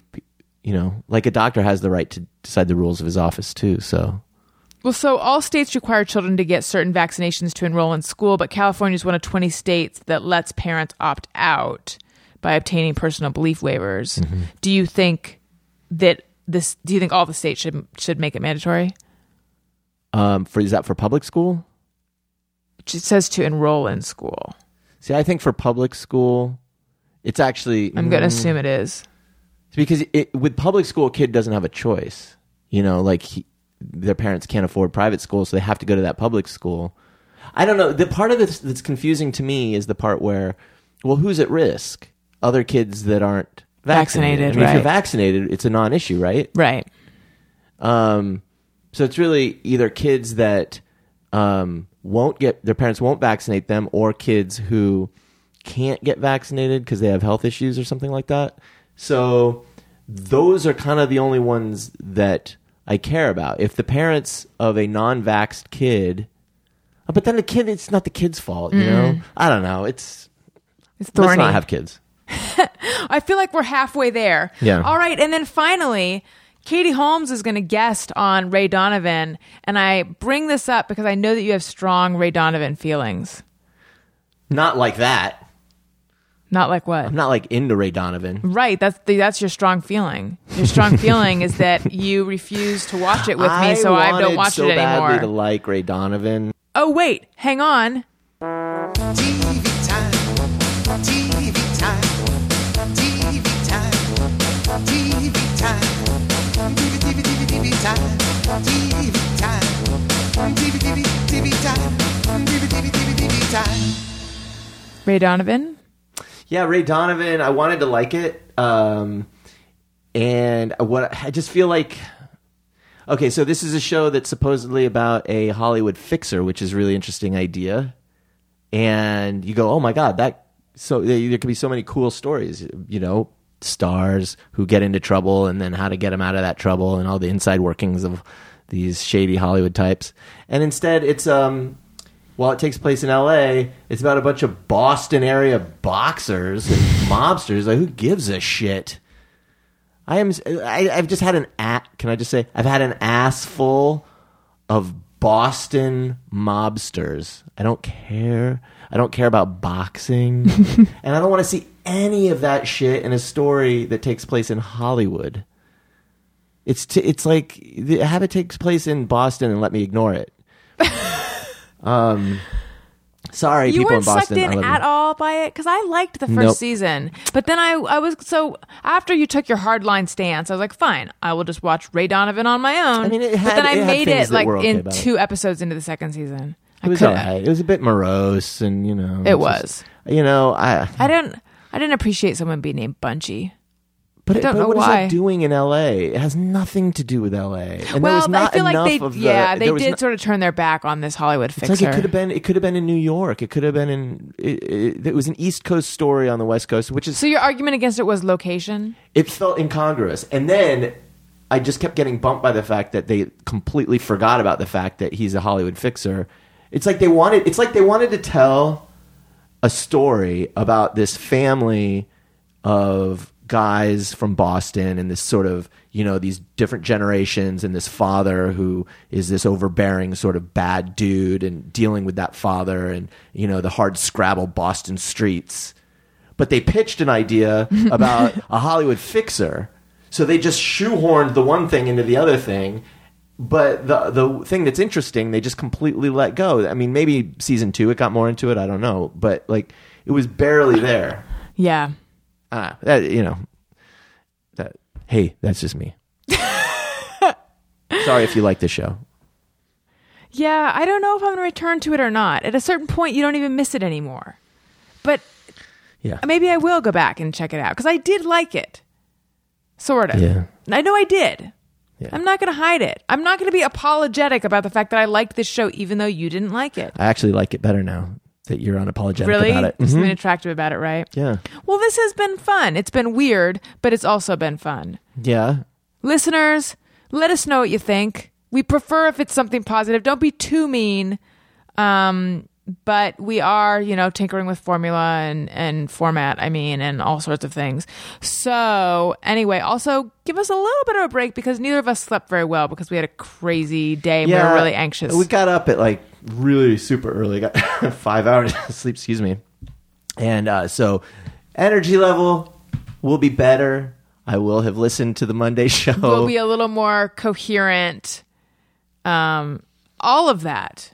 you know, like a doctor has the right to decide the rules of his office too. So, Well, so all states require children to get certain vaccinations to enroll in school, but California is one of 20 states that lets parents opt out by obtaining personal belief waivers. Mm-hmm. Do you think that this? Do you think all the states should should make it mandatory? um, for is that for public school? It says to enroll in school. See, I think for public school, it's actually I'm going to Mm, assume it is. because it, with public school, a kid doesn't have a choice. You know, like he, their parents can't afford private school, so they have to go to that public school. I don't know. The part of this that's confusing to me is the part where, well, who's at risk? Other kids that aren't vaccinated. Vaccinated, I mean, If you're vaccinated, it's a non-issue, right? Right. Um, so it's really either kids that um, won't get their parents won't vaccinate them, or kids who can't get vaccinated because they have health issues or something like that. So those are kind of the only ones that I care about. If the parents of a non-vaxxed kid, but then the kid, it's not the kid's fault, you know. I don't know. It's It's let's thorny. not have kids. <laughs> I feel like we're halfway there. Yeah. All right. And then finally, Katie Holmes is going to guest on Ray Donovan. And I bring this up because I know that you have strong Ray Donovan feelings. Not like that. Not like what? I'm not like into Ray Donovan. Right. That's the, that's your strong feeling. Your strong feeling is that you refuse to watch it with me, <laughs> so I don't watch so it badly anymore. to like Ray Donovan. oh wait, hang on. TV time. TV, TV, TV time. TV, TV, TV, TV time. Ray Donovan. Yeah, Ray Donovan. I wanted to like it, um, and what I just feel like. Okay, so this is a show that's supposedly about a Hollywood fixer, which is a really interesting idea. And you go, oh my god, that so there there could be so many cool stories. You know, stars who get into trouble and then how to get them out of that trouble and all the inside workings of these shady Hollywood types. And instead, it's um, while it takes place in L.A., it's about a bunch of Boston area boxers and <laughs> mobsters. Like, who gives a shit? I am. I, I've just had an a Can I just say I've had an ass full of Boston mobsters. I don't care. I don't care about boxing, <laughs> and I don't want to see any of that shit in a story that takes place in Hollywood. It's t- it's like the- have it takes place in Boston and let me ignore it. <laughs> um, sorry, You people in weren't sucked Boston. I in you. at all by it because I liked the first Nope. season, but then I I was so after you took your hardline stance, I was like, fine, I will just watch Ray Donovan on my own. I mean, it but then I made it like okay in it. two episodes into the second season. I It was couldn't. alright. It was a bit morose, and you know, It was. just- you know, I. I didn't. I didn't appreciate someone being named Bunchy. But, don't but know what is why. that doing in L.A.? It has nothing to do with L.A. And there well, I feel like they, the, yeah, they did no- sort of turn their back on this Hollywood It's fixer. like it could have been. It could have been in New York. It could have been in. It, it, it was an East Coast story on the West Coast, which is so your argument against it was location. it felt incongruous. And then I just kept getting bumped by the fact that they completely forgot about the fact that he's a Hollywood fixer. It's like they wanted. It's like they wanted to tell a story about this family of guys from Boston and this sort of you know these different generations and this father who is this overbearing sort of bad dude and dealing with that father and you know the hard scrabble Boston streets but they pitched an idea <laughs> about a Hollywood fixer. So they just shoehorned the one thing into the other thing but the the thing that's interesting, they just completely let go. I mean, maybe season two it got more into it. I don't know, but like it was barely there. Yeah. Ah, that, you know, that. Hey, that's just me. <laughs> Sorry if you like the show. Yeah, I don't know if I'm going to return to it or not. At a certain point, you don't even miss it anymore. But Yeah, maybe I will go back and check it out because I did like it. Sort of. Yeah. I know I did. Yeah. I'm not going to hide it. I'm not going to be apologetic about the fact that I liked this show even though you didn't like it. I actually like it better now that you're unapologetic Really? about it. Mhm. something attractive about it, right? Yeah, Well, this has been fun. It's been weird, but it's also been fun. yeah. Listeners, let us know what you think. We prefer if it's something positive. Don't be too mean. Um, but we are, you know, tinkering with formula and, and format, I mean, and all sorts of things. So, anyway, also give us a little bit of a break because neither of us slept very well because we had a crazy day and we were really anxious. We got up at like really super early. Got <laughs> five hours of sleep. Excuse me. And uh, so, energy level will be better. I will have listened to the Monday <laughs> show. We'll be a little more coherent. Um, all of that.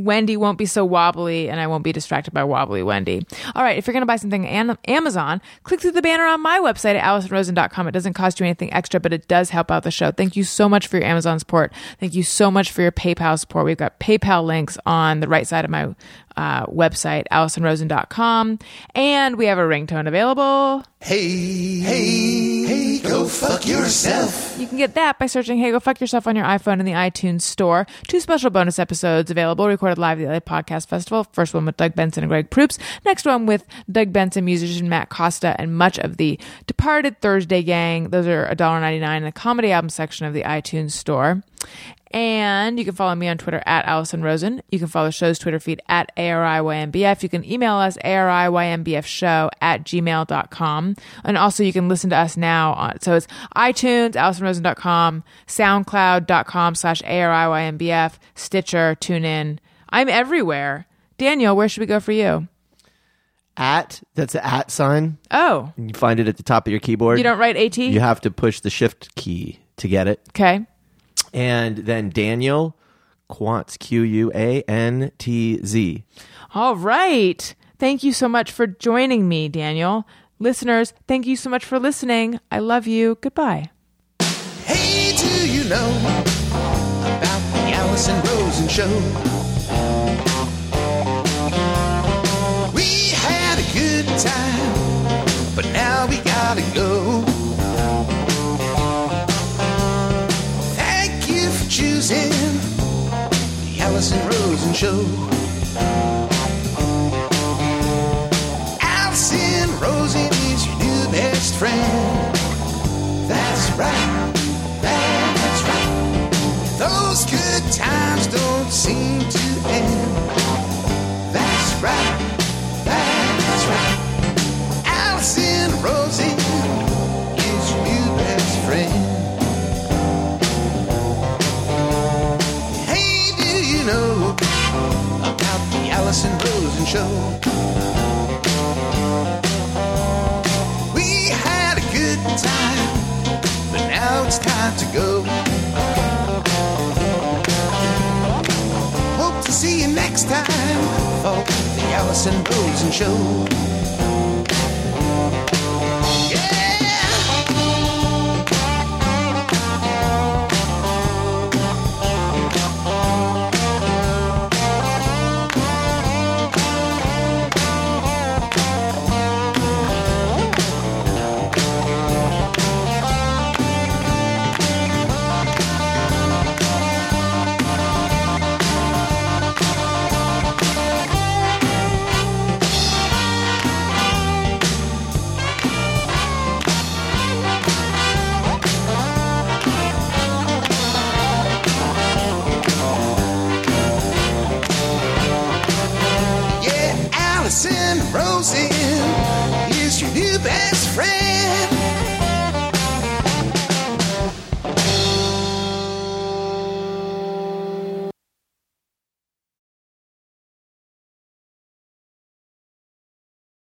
Wendy won't be so wobbly, and I won't be distracted by wobbly Wendy. All right, if you're going to buy something on Amazon, click through the banner on my website at AlisonRosen.com. It doesn't cost you anything extra, but it does help out the show. Thank you so much for your Amazon support. Thank you so much for your PayPal support. We've got PayPal links on the right side of my uh, website, AlisonRosen.com, and we have a ringtone available. Hey, hey, hey, go fuck yourself. You can get that by searching Hey Go Fuck Yourself on your iPhone in the iTunes store. Two special bonus episodes available, recorded live at the LA Podcast Festival. First one with Doug Benson and Greg Proops. Next one with Doug Benson, musician Matt Costa, and much of the Departed Thursday gang. Those are $1.99 in the comedy album section of the iTunes store. And you can follow me on Twitter at Alison Rosen. You can follow the show's Twitter feed at ARIYNBF. You can email us ARIYNBFshow at gmail.com. And also you can listen to us now on, so it's iTunes, AlisonRosen.com, SoundCloud.com slash ARIYNBF, Stitcher, TuneIn. I'm everywhere. Daniel, where should we go for you? at that's the at sign. Oh, You find it at the top of your keyboard. you don't write AT? You have to push the shift key to get it. okay. And then Daniel Quantz, Q U A N T Z. All right. Thank you so much for joining me, Daniel. Listeners, thank you so much for listening. I love you. Goodbye. Hey, do you know about the Alison Rosen show? We had a good time, but now we gotta go. For choosing the Alison Rosen show. Alison Rosen is your new best friend. That's right. That's right. Those good times don't seem the Alison Rosen show? We had a good time, but now it's time to go. Hope to see you next time for the Alison Rosen Show.